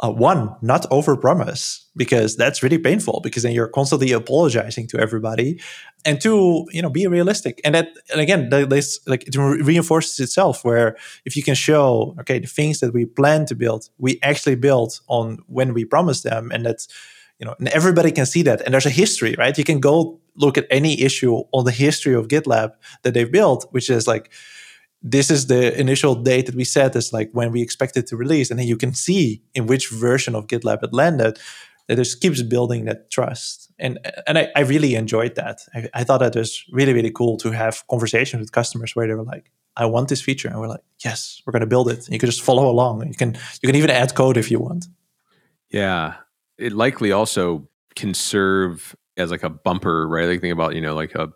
uh, one, not overpromise because that's really painful because then you're constantly apologizing to everybody, and two, you know, be realistic. And that, and again, this like it reinforces itself. Where if you can show, okay, the things that we plan to build, we actually build on when we promised them, and that's you know, and everybody can see that. And there's a history, right? You can go look at any issue on the history of GitLab that they've built, which is like this is the initial date that we set as like when we expect it to release and then you can see in which version of gitlab it landed that just keeps building that trust. And and I, I really enjoyed that. I, I thought that was really, really cool to have conversations with customers where they were like, I want this feature. And we're like, yes, we're gonna build it. And you can just follow along. You can you can even add code if you want. Yeah. It likely also can serve as like a bumper, right? Like think about, you know, like a to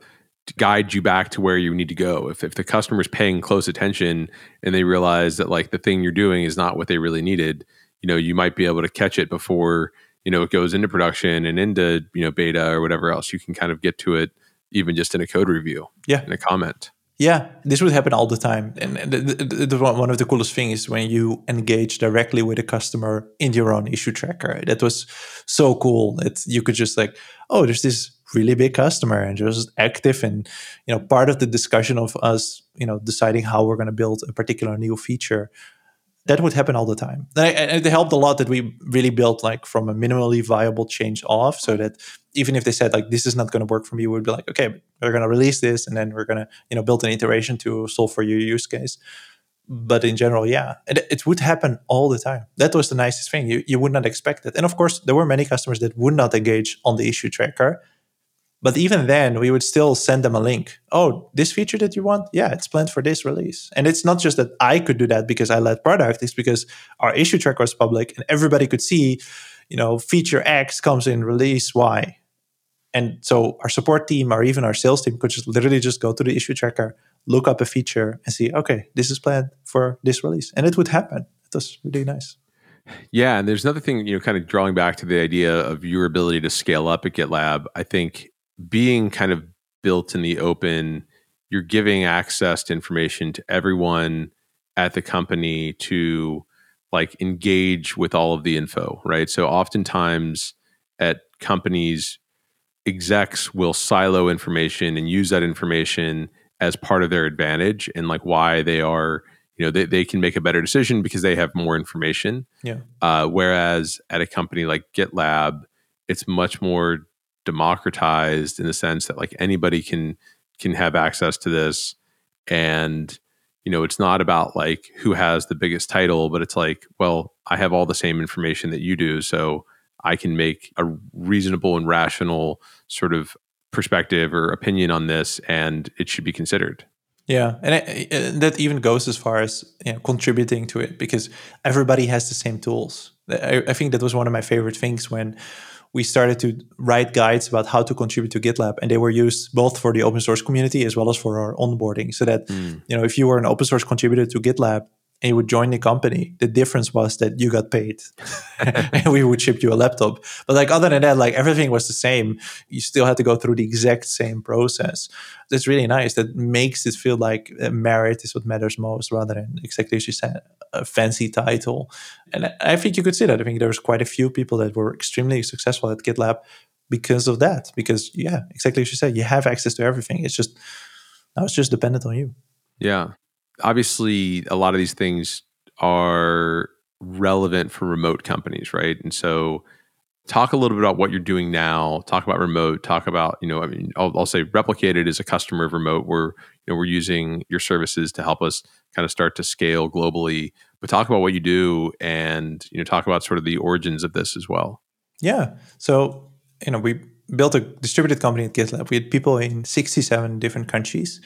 guide you back to where you need to go. If if the customer's paying close attention and they realize that like the thing you're doing is not what they really needed, you know, you might be able to catch it before, you know, it goes into production and into, you know, beta or whatever else. You can kind of get to it even just in a code review. Yeah. In a comment. Yeah, this would happen all the time. And the, the, the, one of the coolest things is when you engage directly with a customer in your own issue tracker. That was so cool. That you could just like, oh, there's this really big customer and just active and you know part of the discussion of us you know deciding how we're going to build a particular new feature that would happen all the time. And it helped a lot that we really built like from a minimally viable change off so that even if they said like this is not going to work for me we'd be like okay we're going to release this and then we're going to you know build an iteration to solve for your use case. But in general yeah it, it, would happen all the time. That was the nicest thing. You, you would not expect it and of course there were many customers that would not engage on the issue tracker but even then, we would still send them a link. Oh, this feature that you want? Yeah, it's planned for this release. And it's not just that I could do that because I led product, it's because our issue tracker was public and everybody could see, you know, feature X comes in release Y. And so our support team or even our sales team could just literally just go to the issue tracker, look up a feature and see, okay, this is planned for this release. And it would happen. It was really nice. Yeah, and there's another thing, you know, kind of drawing back to the idea of your ability to scale up at GitLab. I think being kind of built in the open, you're giving access to information to everyone at the company to like engage with all of the info, right? So oftentimes at companies, execs will silo information and use that information as part of their advantage and like why they are you know they, they can make a better decision because they have more information yeah uh, whereas at a company like gitlab it's much more democratized in the sense that like anybody can can have access to this. And you know it's not about like who has the biggest title but it's like well i have all the same information that you do so i can make a reasonable and rational sort of perspective or opinion on this and it should be considered. Yeah and it, that even goes as far as you know, contributing to it because everybody has the same tools. I, I think that was one of my favorite things when we started to write guides about how to contribute to GitLab, and they were used both for the open source community as well as for our onboarding. So that mm. you know, if you were an open source contributor to GitLab, and you would join the company, the difference was that you got paid and we would ship you a laptop. But like other than that, like everything was the same. You still had to go through the exact same process. That's really nice. That makes it feel like uh, merit is what matters most rather than exactly as you said, a fancy title. And I think you could see that. I think there's quite a few people that were extremely successful at GitLab because of that. Because yeah, exactly as you said, you have access to everything. It's just now it's just dependent on you. Yeah obviously a lot of these things are relevant for remote companies, right? And so talk a little bit about what you're doing now. Talk about remote. Talk about you know i mean i'll, I'll say replicated as a customer of remote. Where you know we're using your services to help us kind of start to scale globally. But talk about what you do and you know talk about sort of the origins of this as well. Yeah. So you know we built a distributed company at gitlab. We had people in 67 different countries.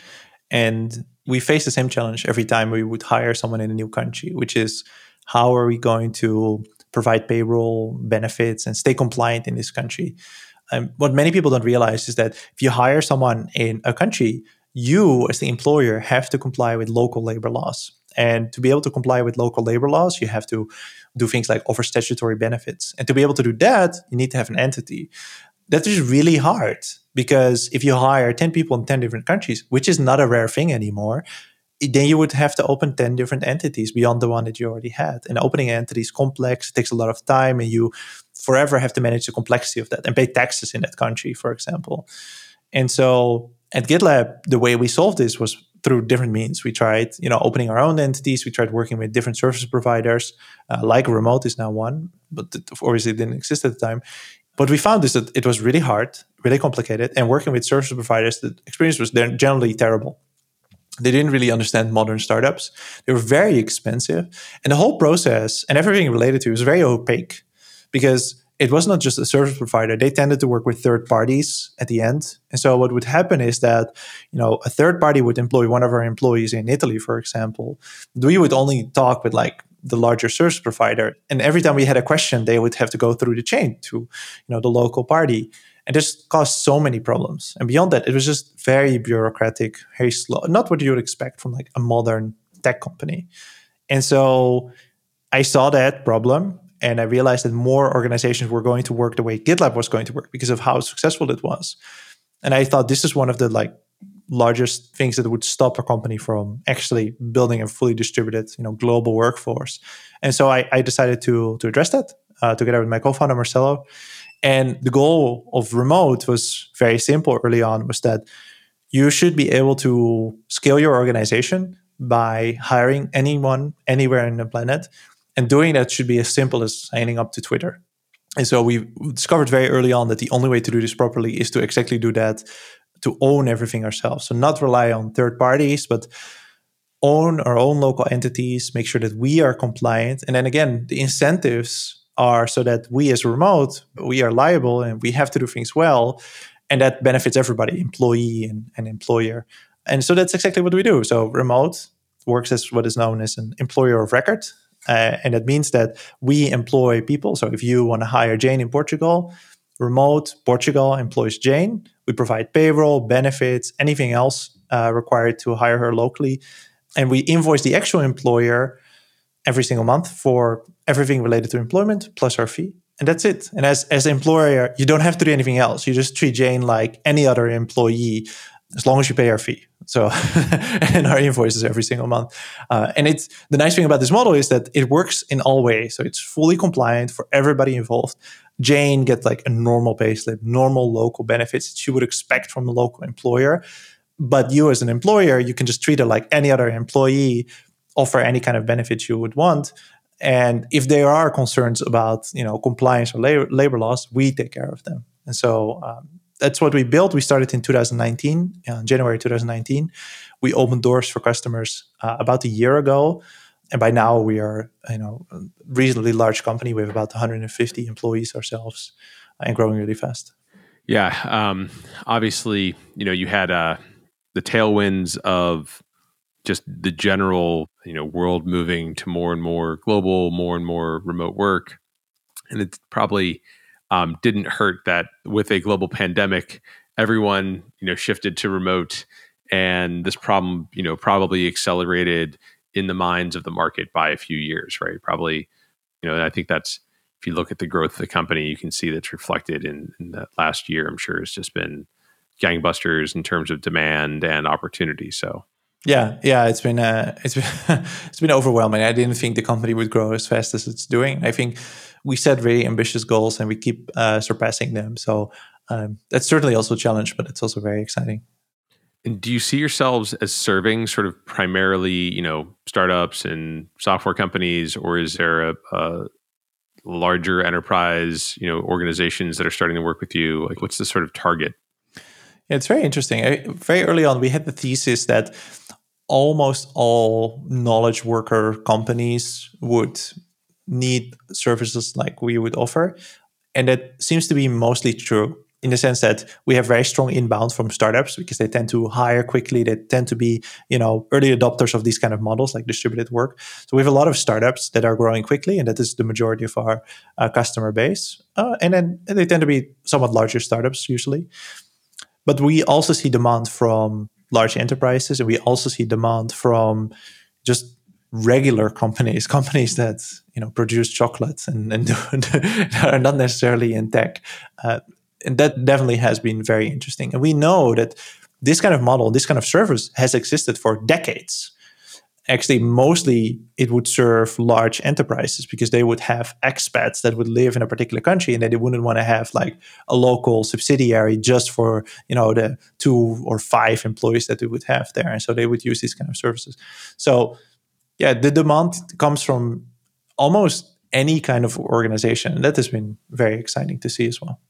And we face the same challenge every time we would hire someone in a new country, which is how are we going to provide payroll benefits and stay compliant in this country? Um, what many people don't realize is that if you hire someone in a country, you as the employer have to comply with local labor laws. And to be able to comply with local labor laws, you have to do things like offer statutory benefits. And to be able to do that, you need to have an entity. That is really hard because if you hire 10 people in 10 different countries, which is not a rare thing anymore, then you would have to open 10 different entities beyond the one that you already had. And opening an entity is complex, it takes a lot of time, and you forever have to manage the complexity of that and pay taxes in that country, for example. And so at GitLab, the way we solved this was through different means. We tried, you know, opening our own entities. We tried working with different service providers, uh, like Remote is now one, but it obviously didn't exist at the time. What we found is that it was really hard, really complicated, and working with service providers, the experience was generally terrible. They didn't really understand modern startups. They were very expensive, and the whole process and everything related to it was very opaque because it was not just a service provider. They tended to work with third parties at the end. And so what would happen is that, you know, a third party would employ one of our employees in Italy, for example. We would only talk with like the larger service provider. And every time we had a question, they would have to go through the chain to, you know, the local party. And this caused so many problems. And beyond that, it was just very bureaucratic, very slow, not what you would expect from like a modern tech company. And so I saw that problem and I realized that more organizations were going to work the way GitLab was going to work because of how successful it was. And I thought this is one of the like largest things that would stop a company from actually building a fully distributed, you know, global workforce. And so I, I decided to to address that uh, together with my co-founder Marcelo. And the goal of remote was very simple early on was that you should be able to scale your organization by hiring anyone anywhere in the planet and doing that should be as simple as signing up to Twitter. And so we discovered very early on that the only way to do this properly is to exactly do that, to own everything ourselves. So not rely on third parties, but own our own local entities, make sure that we are compliant. And then again, the incentives are so that we as remote, we are liable and we have to do things well. And that benefits everybody, employee and, and employer. And so that's exactly what we do. So remote works as what is known as an employer of record. Uh, and that means that we employ people. So if you want to hire Jane in Portugal, remote Portugal employs Jane. We provide payroll, benefits, anything else uh, required to hire her locally. And we invoice the actual employer every single month for everything related to employment plus our fee. And that's it. And as, as an employer, you don't have to do anything else. You just treat Jane like any other employee as long as you pay our fee. So, and our invoices every single month. Uh, and it's the nice thing about this model is that it works in all ways. So it's fully compliant for everybody involved. Jane gets like a normal payslip, normal local benefits that you would expect from a local employer. But you as an employer, you can just treat her like any other employee, offer any kind of benefits you would want. And if there are concerns about, you know, compliance or labor, labor laws, we take care of them. And so um, that's what we built. We started in 2019, uh, January 2019. We opened doors for customers uh, about a year ago, and by now we are, you know, a reasonably large company. We have about 150 employees ourselves, uh, and growing really fast. Yeah, um, obviously, you know, you had uh, the tailwinds of just the general, you know, world moving to more and more global, more and more remote work, and it probably um, didn't hurt that with a global pandemic, everyone you know shifted to remote, and this problem you know probably accelerated in the minds of the market by a few years, right? Probably, you know, I think that's if you look at the growth of the company, you can see that's reflected in, in that last year. I'm sure it's just been gangbusters in terms of demand and opportunity. So. Yeah, yeah, it's been uh, it's been it's been overwhelming. I didn't think the company would grow as fast as it's doing. I think we set very ambitious goals and we keep uh, surpassing them. So um, that's certainly also a challenge, but it's also very exciting. And do you see yourselves as serving sort of primarily, you know, startups and software companies, or is there a, a larger enterprise, you know, organizations that are starting to work with you? Like, what's the sort of target? Yeah, it's very interesting. I, very early on, we had the thesis that almost all knowledge worker companies would need services like we would offer. And that seems to be mostly true in the sense that we have very strong inbound from startups because they tend to hire quickly. They tend to be, you know, early adopters of these kind of models like distributed work. So we have a lot of startups that are growing quickly, and that is the majority of our uh, customer base. Uh, and then they tend to be somewhat larger startups usually. But we also see demand from large enterprises, and we also see demand from just regular companies, companies that you know produce chocolates and, and are not necessarily in tech. Uh, and that definitely has been very interesting. And we know that this kind of model, this kind of service has existed for decades. Actually, mostly it would serve large enterprises because they would have expats that would live in a particular country and they wouldn't want to have like a local subsidiary just for, you know, the two or five employees that they would have there. And so they would use these kind of services. So yeah, the demand comes from almost any kind of organization. And that has been very exciting to see as well.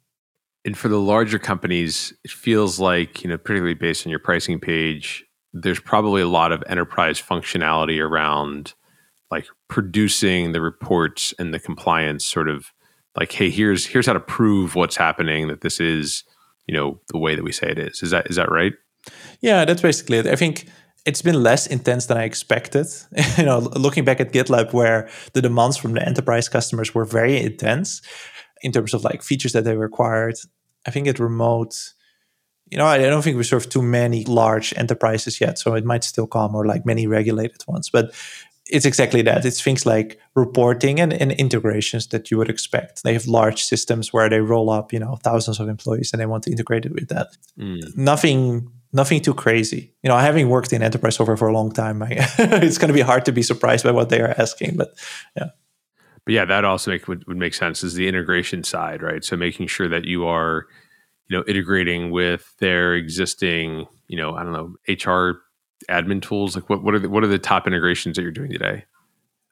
And for the larger companies, it feels like, you know, particularly based on your pricing page, there's probably a lot of enterprise functionality around like producing the reports and the compliance sort of like, hey, here's here's how to prove what's happening that this is, you know, the way that we say it is. Is that is that right? Yeah, that's basically it. I think it's been less intense than I expected. you know, looking back at GitLab, where the demands from the enterprise customers were very intense in terms of like features that they required. I think at remote, you know, I don't think we serve too many large enterprises yet, so it might still come or like many regulated ones. But it's exactly that. It's things like reporting and, and, integrations that you would expect. They have large systems where they roll up, you know, thousands of employees and they want to integrate it with that. Mm. Nothing nothing too crazy. You know, having worked in enterprise software for a long time, I, it's going to be hard to be surprised by what they are asking. But yeah. But yeah, that also make, would, would make sense is the integration side, right? So making sure that you are, you know, integrating with their existing, you know, I don't know, HR admin tools. Like what, what are the, what are the top integrations that you're doing today?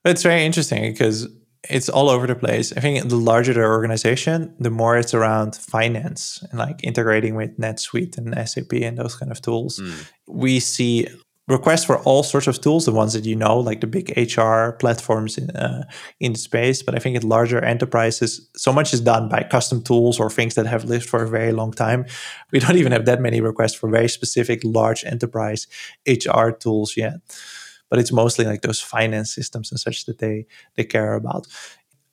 It's very interesting because it's all over the place. I think the larger the organization, the more it's around finance and like integrating with NetSuite and SAP and those kind of tools. Mm. We see requests for all sorts of tools, the ones that you know, like the big HR platforms in uh, in space. But I think at larger enterprises, so much is done by custom tools or things that have lived for a very long time. We don't even have that many requests for very specific large enterprise HR tools yet but it's mostly like those finance systems and such that they they care about.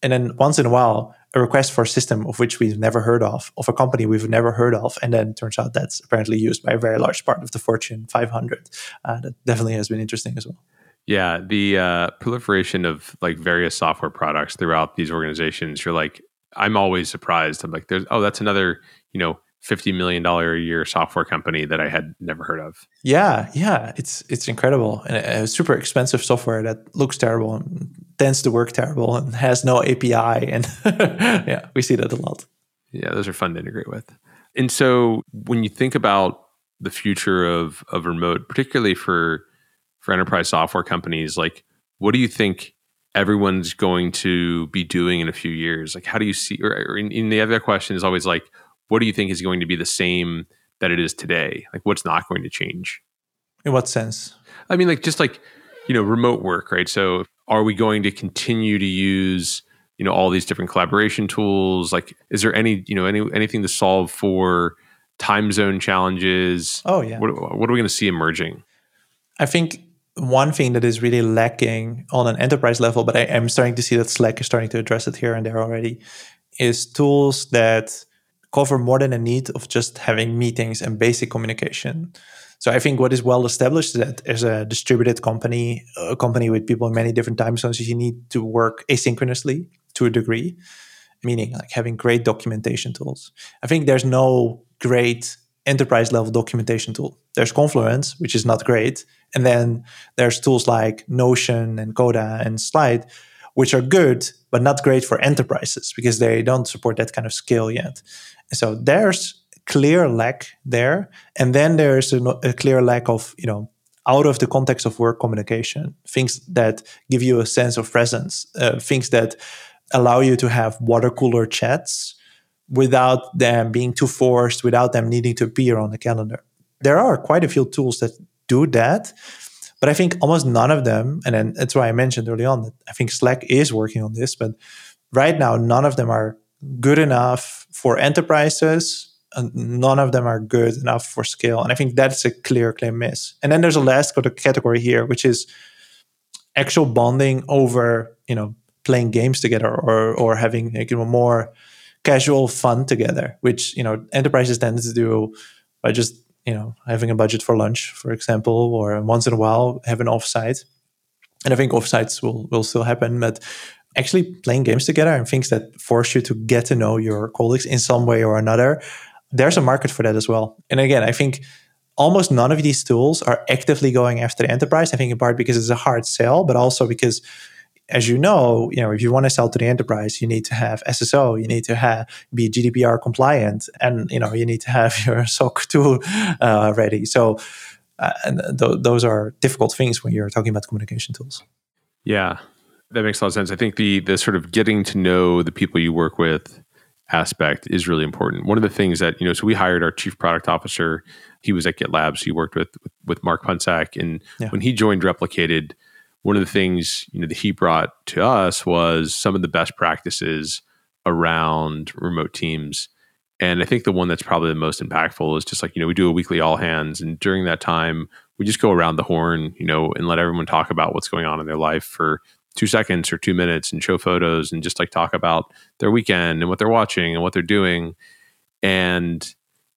And then once in a while, a request for a system of which we've never heard of, of a company we've never heard of, and then turns out that's apparently used by a very large part of the Fortune 500. Uh, that definitely has been interesting as well. Yeah, the uh, proliferation of like various software products throughout these organizations. You're like, I'm always surprised. I'm like, there's oh, that's another you know fifty million dollar a year software company that I had never heard of. Yeah, yeah, it's it's incredible and a, super expensive software that looks terrible and tends to work terrible and has no API and yeah, we see that a lot. Yeah, those are fun to integrate with. And so when you think about the future of of remote, particularly for for enterprise software companies, like what do you think everyone's going to be doing in a few years? Like how do you see or, or in, in the other question is always like what do you think is going to be the same that it is today? Like what's not going to change? In what sense? I mean, like just like, you know, remote work, right? So are we going to continue to use, you know, all these different collaboration tools? Like, is there any, you know, any anything to solve for time zone challenges? Oh yeah. What, what are we going to see emerging? I think one thing that is really lacking on an enterprise level, but I, am starting to see that Slack is starting to address it here and there already, is tools that cover more than a need of just having meetings and basic communication. So I think what is well established is that as a distributed company, a company with people in many different time zones, you need to work asynchronously to a degree, meaning like having great documentation tools. I think there's no great enterprise level documentation tool. There's Confluence, which is not great. And then there's tools like Notion and Coda and Slite, which are good, but not great for enterprises because they don't support that kind of scale yet. So there's clear lack there, and then there's a, a clear lack of you know out of the context of work communication, things that give you a sense of presence, uh, things that allow you to have water cooler chats without them being too forced, without them needing to appear on the calendar. There are quite a few tools that do that, but I think almost none of them, and then that's why I mentioned early on that I think Slack is working on this, but right now none of them are good enough for enterprises and none of them are good enough for scale. And i think that's a clear clear miss. And then there's a last category here which is actual bonding over you know playing games together or or having you know, more casual fun together which you know enterprises tend to do by just you know having a budget for lunch for example or once in a while have an offsite. And i think offsites will will still happen but actually playing games together and things that force you to get to know your colleagues in some way or another, there's a market for that as well. And again, I think almost none of these tools are actively going after the enterprise. I think in part because it's a hard sell, but also because as you know, you know, if you want to sell to the enterprise, you need to have SSO, you need to have be GDPR compliant, and you know, you need to have your SOC 2 uh, ready. So, uh, and th- those are difficult things when you're talking about communication tools. Yeah, that makes a lot of sense. I think the the sort of getting to know the people you work with aspect is really important. One of the things that you know, so we hired our chief product officer. He was at GitLab, so he worked with with Mark Pundsack, and yeah. when he joined Replicated, one of the things you know that he brought to us was some of the best practices around remote teams. And I think the one that's probably the most impactful is just like, you know, we do a weekly all hands. And during that time, we just go around the horn, you know, and let everyone talk about what's going on in their life for two seconds or two minutes and show photos and just like talk about their weekend and what they're watching and what they're doing. And,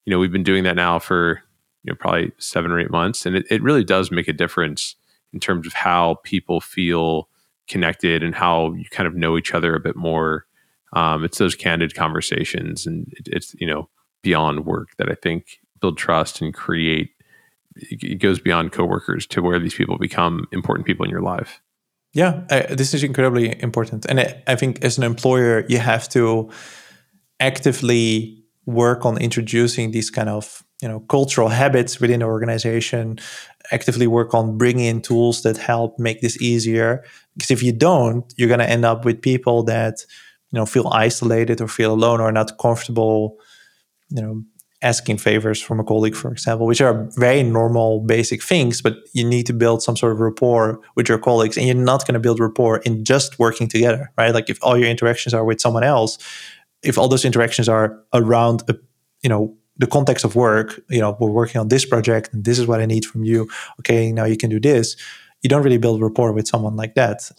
you know, we've been doing that now for, you know, probably seven or eight months. And it, it really does make a difference in terms of how people feel connected and how you kind of know each other a bit more. Um, it's those candid conversations and it, it's, you know, beyond work that I think build trust and create it goes beyond coworkers to where these people become important people in your life. Yeah, this is incredibly important. And I, I think as an employer, you have to actively work on introducing these kind of you know cultural habits within the organization actively work on bringing in tools that help make this easier because if you don't you're going to end up with people that you know feel isolated or feel alone or not comfortable you know asking favors from a colleague for example which are very normal basic things but you need to build some sort of rapport with your colleagues and you're not going to build rapport in just working together right like if all your interactions are with someone else if all those interactions are around a you know the context of work, you know, we're working on this project and this is what I need from you. Okay, now you can do this. You don't really build rapport with someone like that.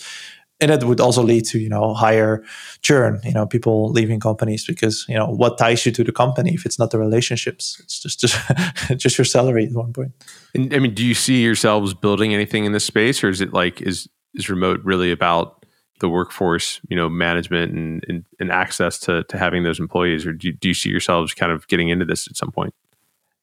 And it would also lead to, you know, higher churn, you know, people leaving companies because, you know, what ties you to the company if it's not the relationships? It's just just, just your salary at one point. And I mean, do you see yourselves building anything in this space or is it like is is remote really about the workforce, you know, management and, and, and access to, to having those employees, or do do you see yourselves kind of getting into this at some point?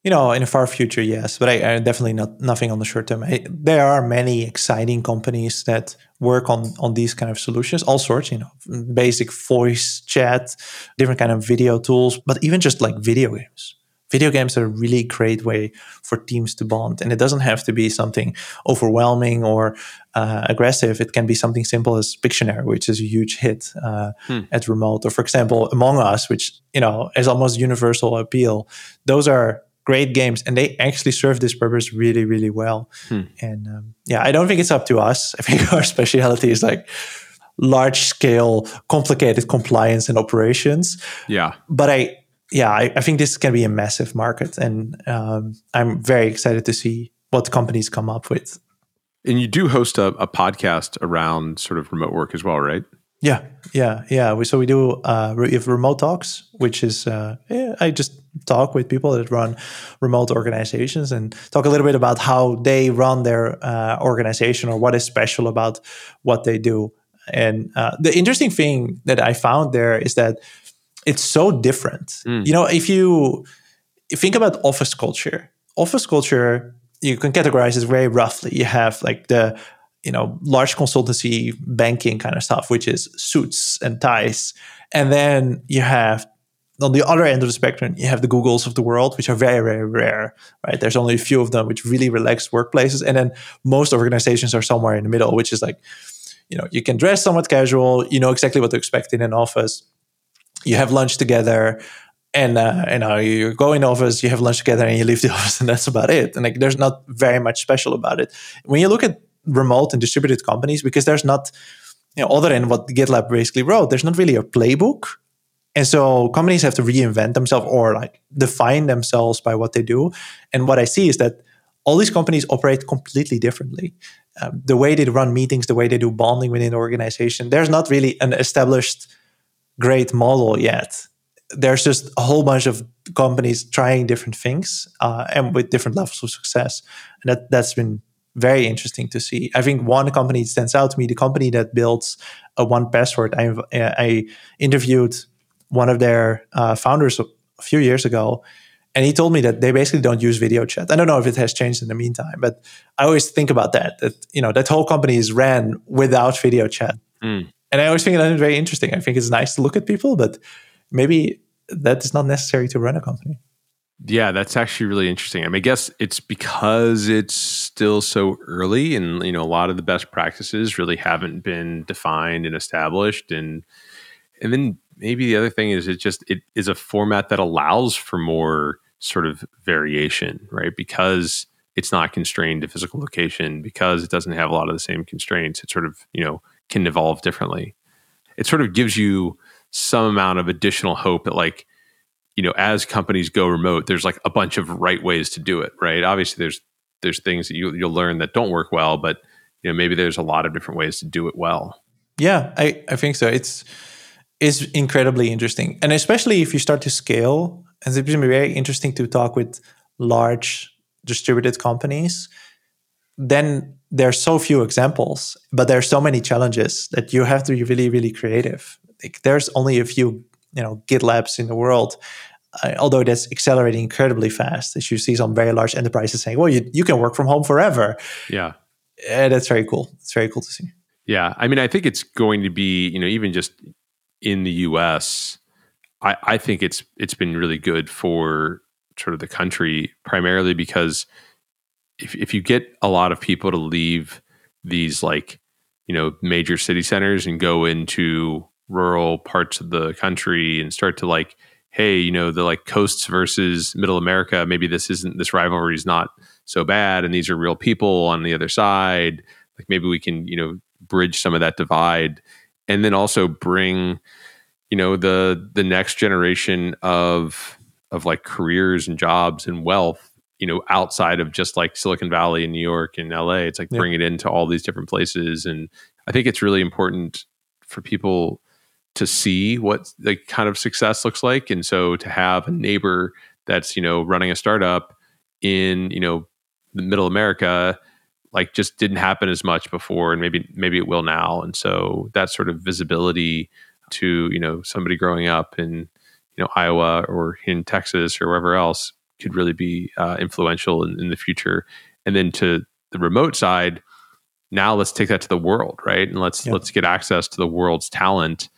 You know, in a far future, yes, but I, I definitely not nothing on the short term. I, there are many exciting companies that work on on these kind of solutions, all sorts. You know, basic voice chat, different kind of video tools, but even just like video games video games are a really great way for teams to bond and it doesn't have to be something overwhelming or uh, aggressive it can be something simple as pictionary which is a huge hit uh, hmm. at remote or for example among us which you know is almost universal appeal those are great games and they actually serve this purpose really really well hmm. and um, yeah i don't think it's up to us i think our specialty is like large scale complicated compliance and operations yeah but i yeah, I, I, think this can be a massive market, and um, I'm very excited to see what companies come up with. And you do host a, a, podcast around sort of remote work as well, right? Yeah, yeah, yeah. We, so we do uh, we have remote talks, which is uh, yeah, I just talk with people that run remote organizations and talk a little bit about how they run their uh, organization or what is special about what they do. And uh, the interesting thing that I found there is that it's so different. Mm. You know, if you think about office culture, office culture you can categorize it very roughly. You have like the you know large consultancy banking kind of stuff, which is suits and ties, and then you have on the other end of the spectrum, you have the Googles of the world, which are very, very rare, right? There's only a few of them which really relaxed workplaces. And then most organizations are somewhere in the middle, which is like, you know, you can dress somewhat casual, you know exactly what to expect in an office, you have lunch together and uh, you know you go in office you have lunch together and you leave the office and that's about it and like there's not very much special about it when you look at remote and distributed companies because there's not you know other than what gitlab basically wrote there's not really a playbook and so companies have to reinvent themselves or like define themselves by what they do and what i see is that all these companies operate completely differently um, the way they run meetings the way they do bonding within the organization there's not really an established great model yet. There's just a whole bunch of companies trying different things uh, and with different levels of success, and that that's been very interesting to see. I think one company stands out to me: the company that builds a 1Password. I, I interviewed one of their uh, founders a few years ago, and he told me that they basically don't use video chat. I don't know if it has changed in the meantime, but I always think about that. That you know that whole company is ran without video chat. Mm and I always think that is very interesting. I think it's nice to look at people, but maybe that is not necessary to run a company. Yeah, that's actually really interesting. I mean, I guess it's because it's still so early, and you know, a lot of the best practices really haven't been defined and established, and and then maybe the other thing is it just it is a format that allows for more sort of variation, right? Because it's not constrained to physical location, because it doesn't have a lot of the same constraints. It sort of you know can evolve differently. It sort of gives you some amount of additional hope that like you know as companies go remote there's like a bunch of right ways to do it right obviously there's there's things that you, you'll learn that don't work well but you know maybe there's a lot of different ways to do it well yeah i i think so it's it's incredibly interesting and especially if you start to scale and it's been very interesting to talk with large distributed companies then there are so few examples but there are so many challenges that you have to be really really creative like there's only a few you know GitLabs in the world. Uh, although that's accelerating incredibly fast, as you see some very large enterprises saying, "Well, you you can work from home forever." Yeah, uh, that's very cool. It's very cool to see. Yeah, I mean, I think it's going to be you know even just in the U.S. I, I think it's it's been really good for sort of the country primarily because if if you get a lot of people to leave these like you know major city centers and go into rural parts of the country and start to like hey you know the like coasts versus middle america maybe this isn't this rivalry is not so bad and these are real people on the other side like maybe we can you know bridge some of that divide and then also bring you know the the next generation of of like careers and jobs and wealth you know outside of just like silicon valley and new york and la it's like yeah. bring it into all these different places. And i think it's really important for people to see what the kind of success looks like. And so to have a neighbor that's you know running a startup in you know the middle america like just didn't happen as much before and maybe maybe it will now. And so that sort of visibility to you know somebody growing up in you know iowa or in texas or wherever else could really be uh, influential in, in the future. And then to the remote side now let's take that to the world right? And let's yeah. let's get access to the world's talent.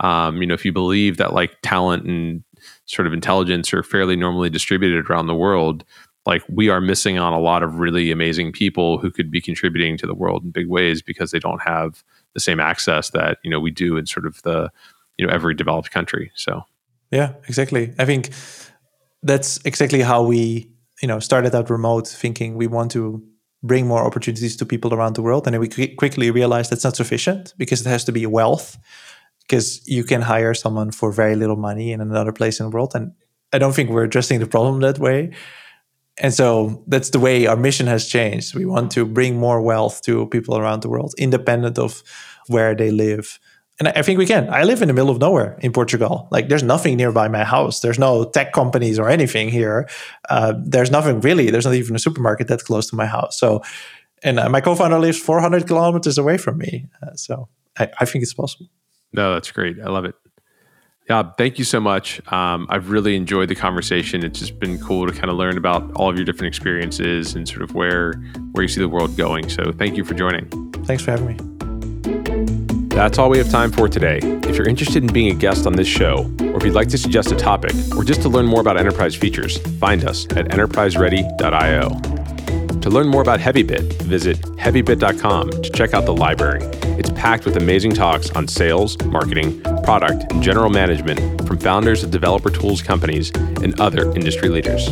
Um, you know, if you believe that like talent and sort of intelligence are fairly normally distributed around the world, like we are missing on a lot of really amazing people who could be contributing to the world in big ways because they don't have the same access that you know we do in sort of the you know every developed country. So yeah, exactly. I think that's exactly how we you know started out remote, thinking we want to bring more opportunities to people around the world, and then we quickly realized that's not sufficient because it has to be wealth because you can hire someone for very little money in another place in the world. And I don't think we're addressing the problem that way. And so that's the way our mission has changed. We want to bring more wealth to people around the world, independent of where they live. And I think we can. I live in the middle of nowhere in Portugal. Like, there's nothing nearby my house. There's no tech companies or anything here. Uh, there's nothing really. There's not even a supermarket that's close to my house. So, and uh, my co-founder lives 400 kilometers away from me. Uh, so, I, I think it's possible. No, that's great. I love it. Yeah, thank you so much. Um, I've really enjoyed the conversation. It's just been cool to kind of learn about all of your different experiences and sort of where where you see the world going. So thank you for joining. Thanks for having me. That's all we have time for today. If you're interested in being a guest on this show, or if you'd like to suggest a topic, or just to learn more about enterprise features, find us at enterpriseready.io. To learn more about HeavyBit, visit heavybit.com to check out the library. It's packed with amazing talks on sales, marketing, product, and general management from founders of developer tools companies and other industry leaders.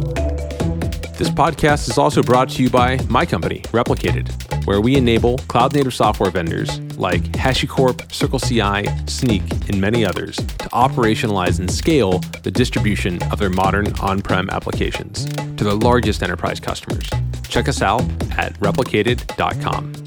This podcast is also brought to you by my company, Replicated, where we enable cloud native software vendors like HashiCorp, CircleCI, Snyk, and many others to operationalize and scale the distribution of their modern on prem applications to their largest enterprise customers. Check us out at replicated.com.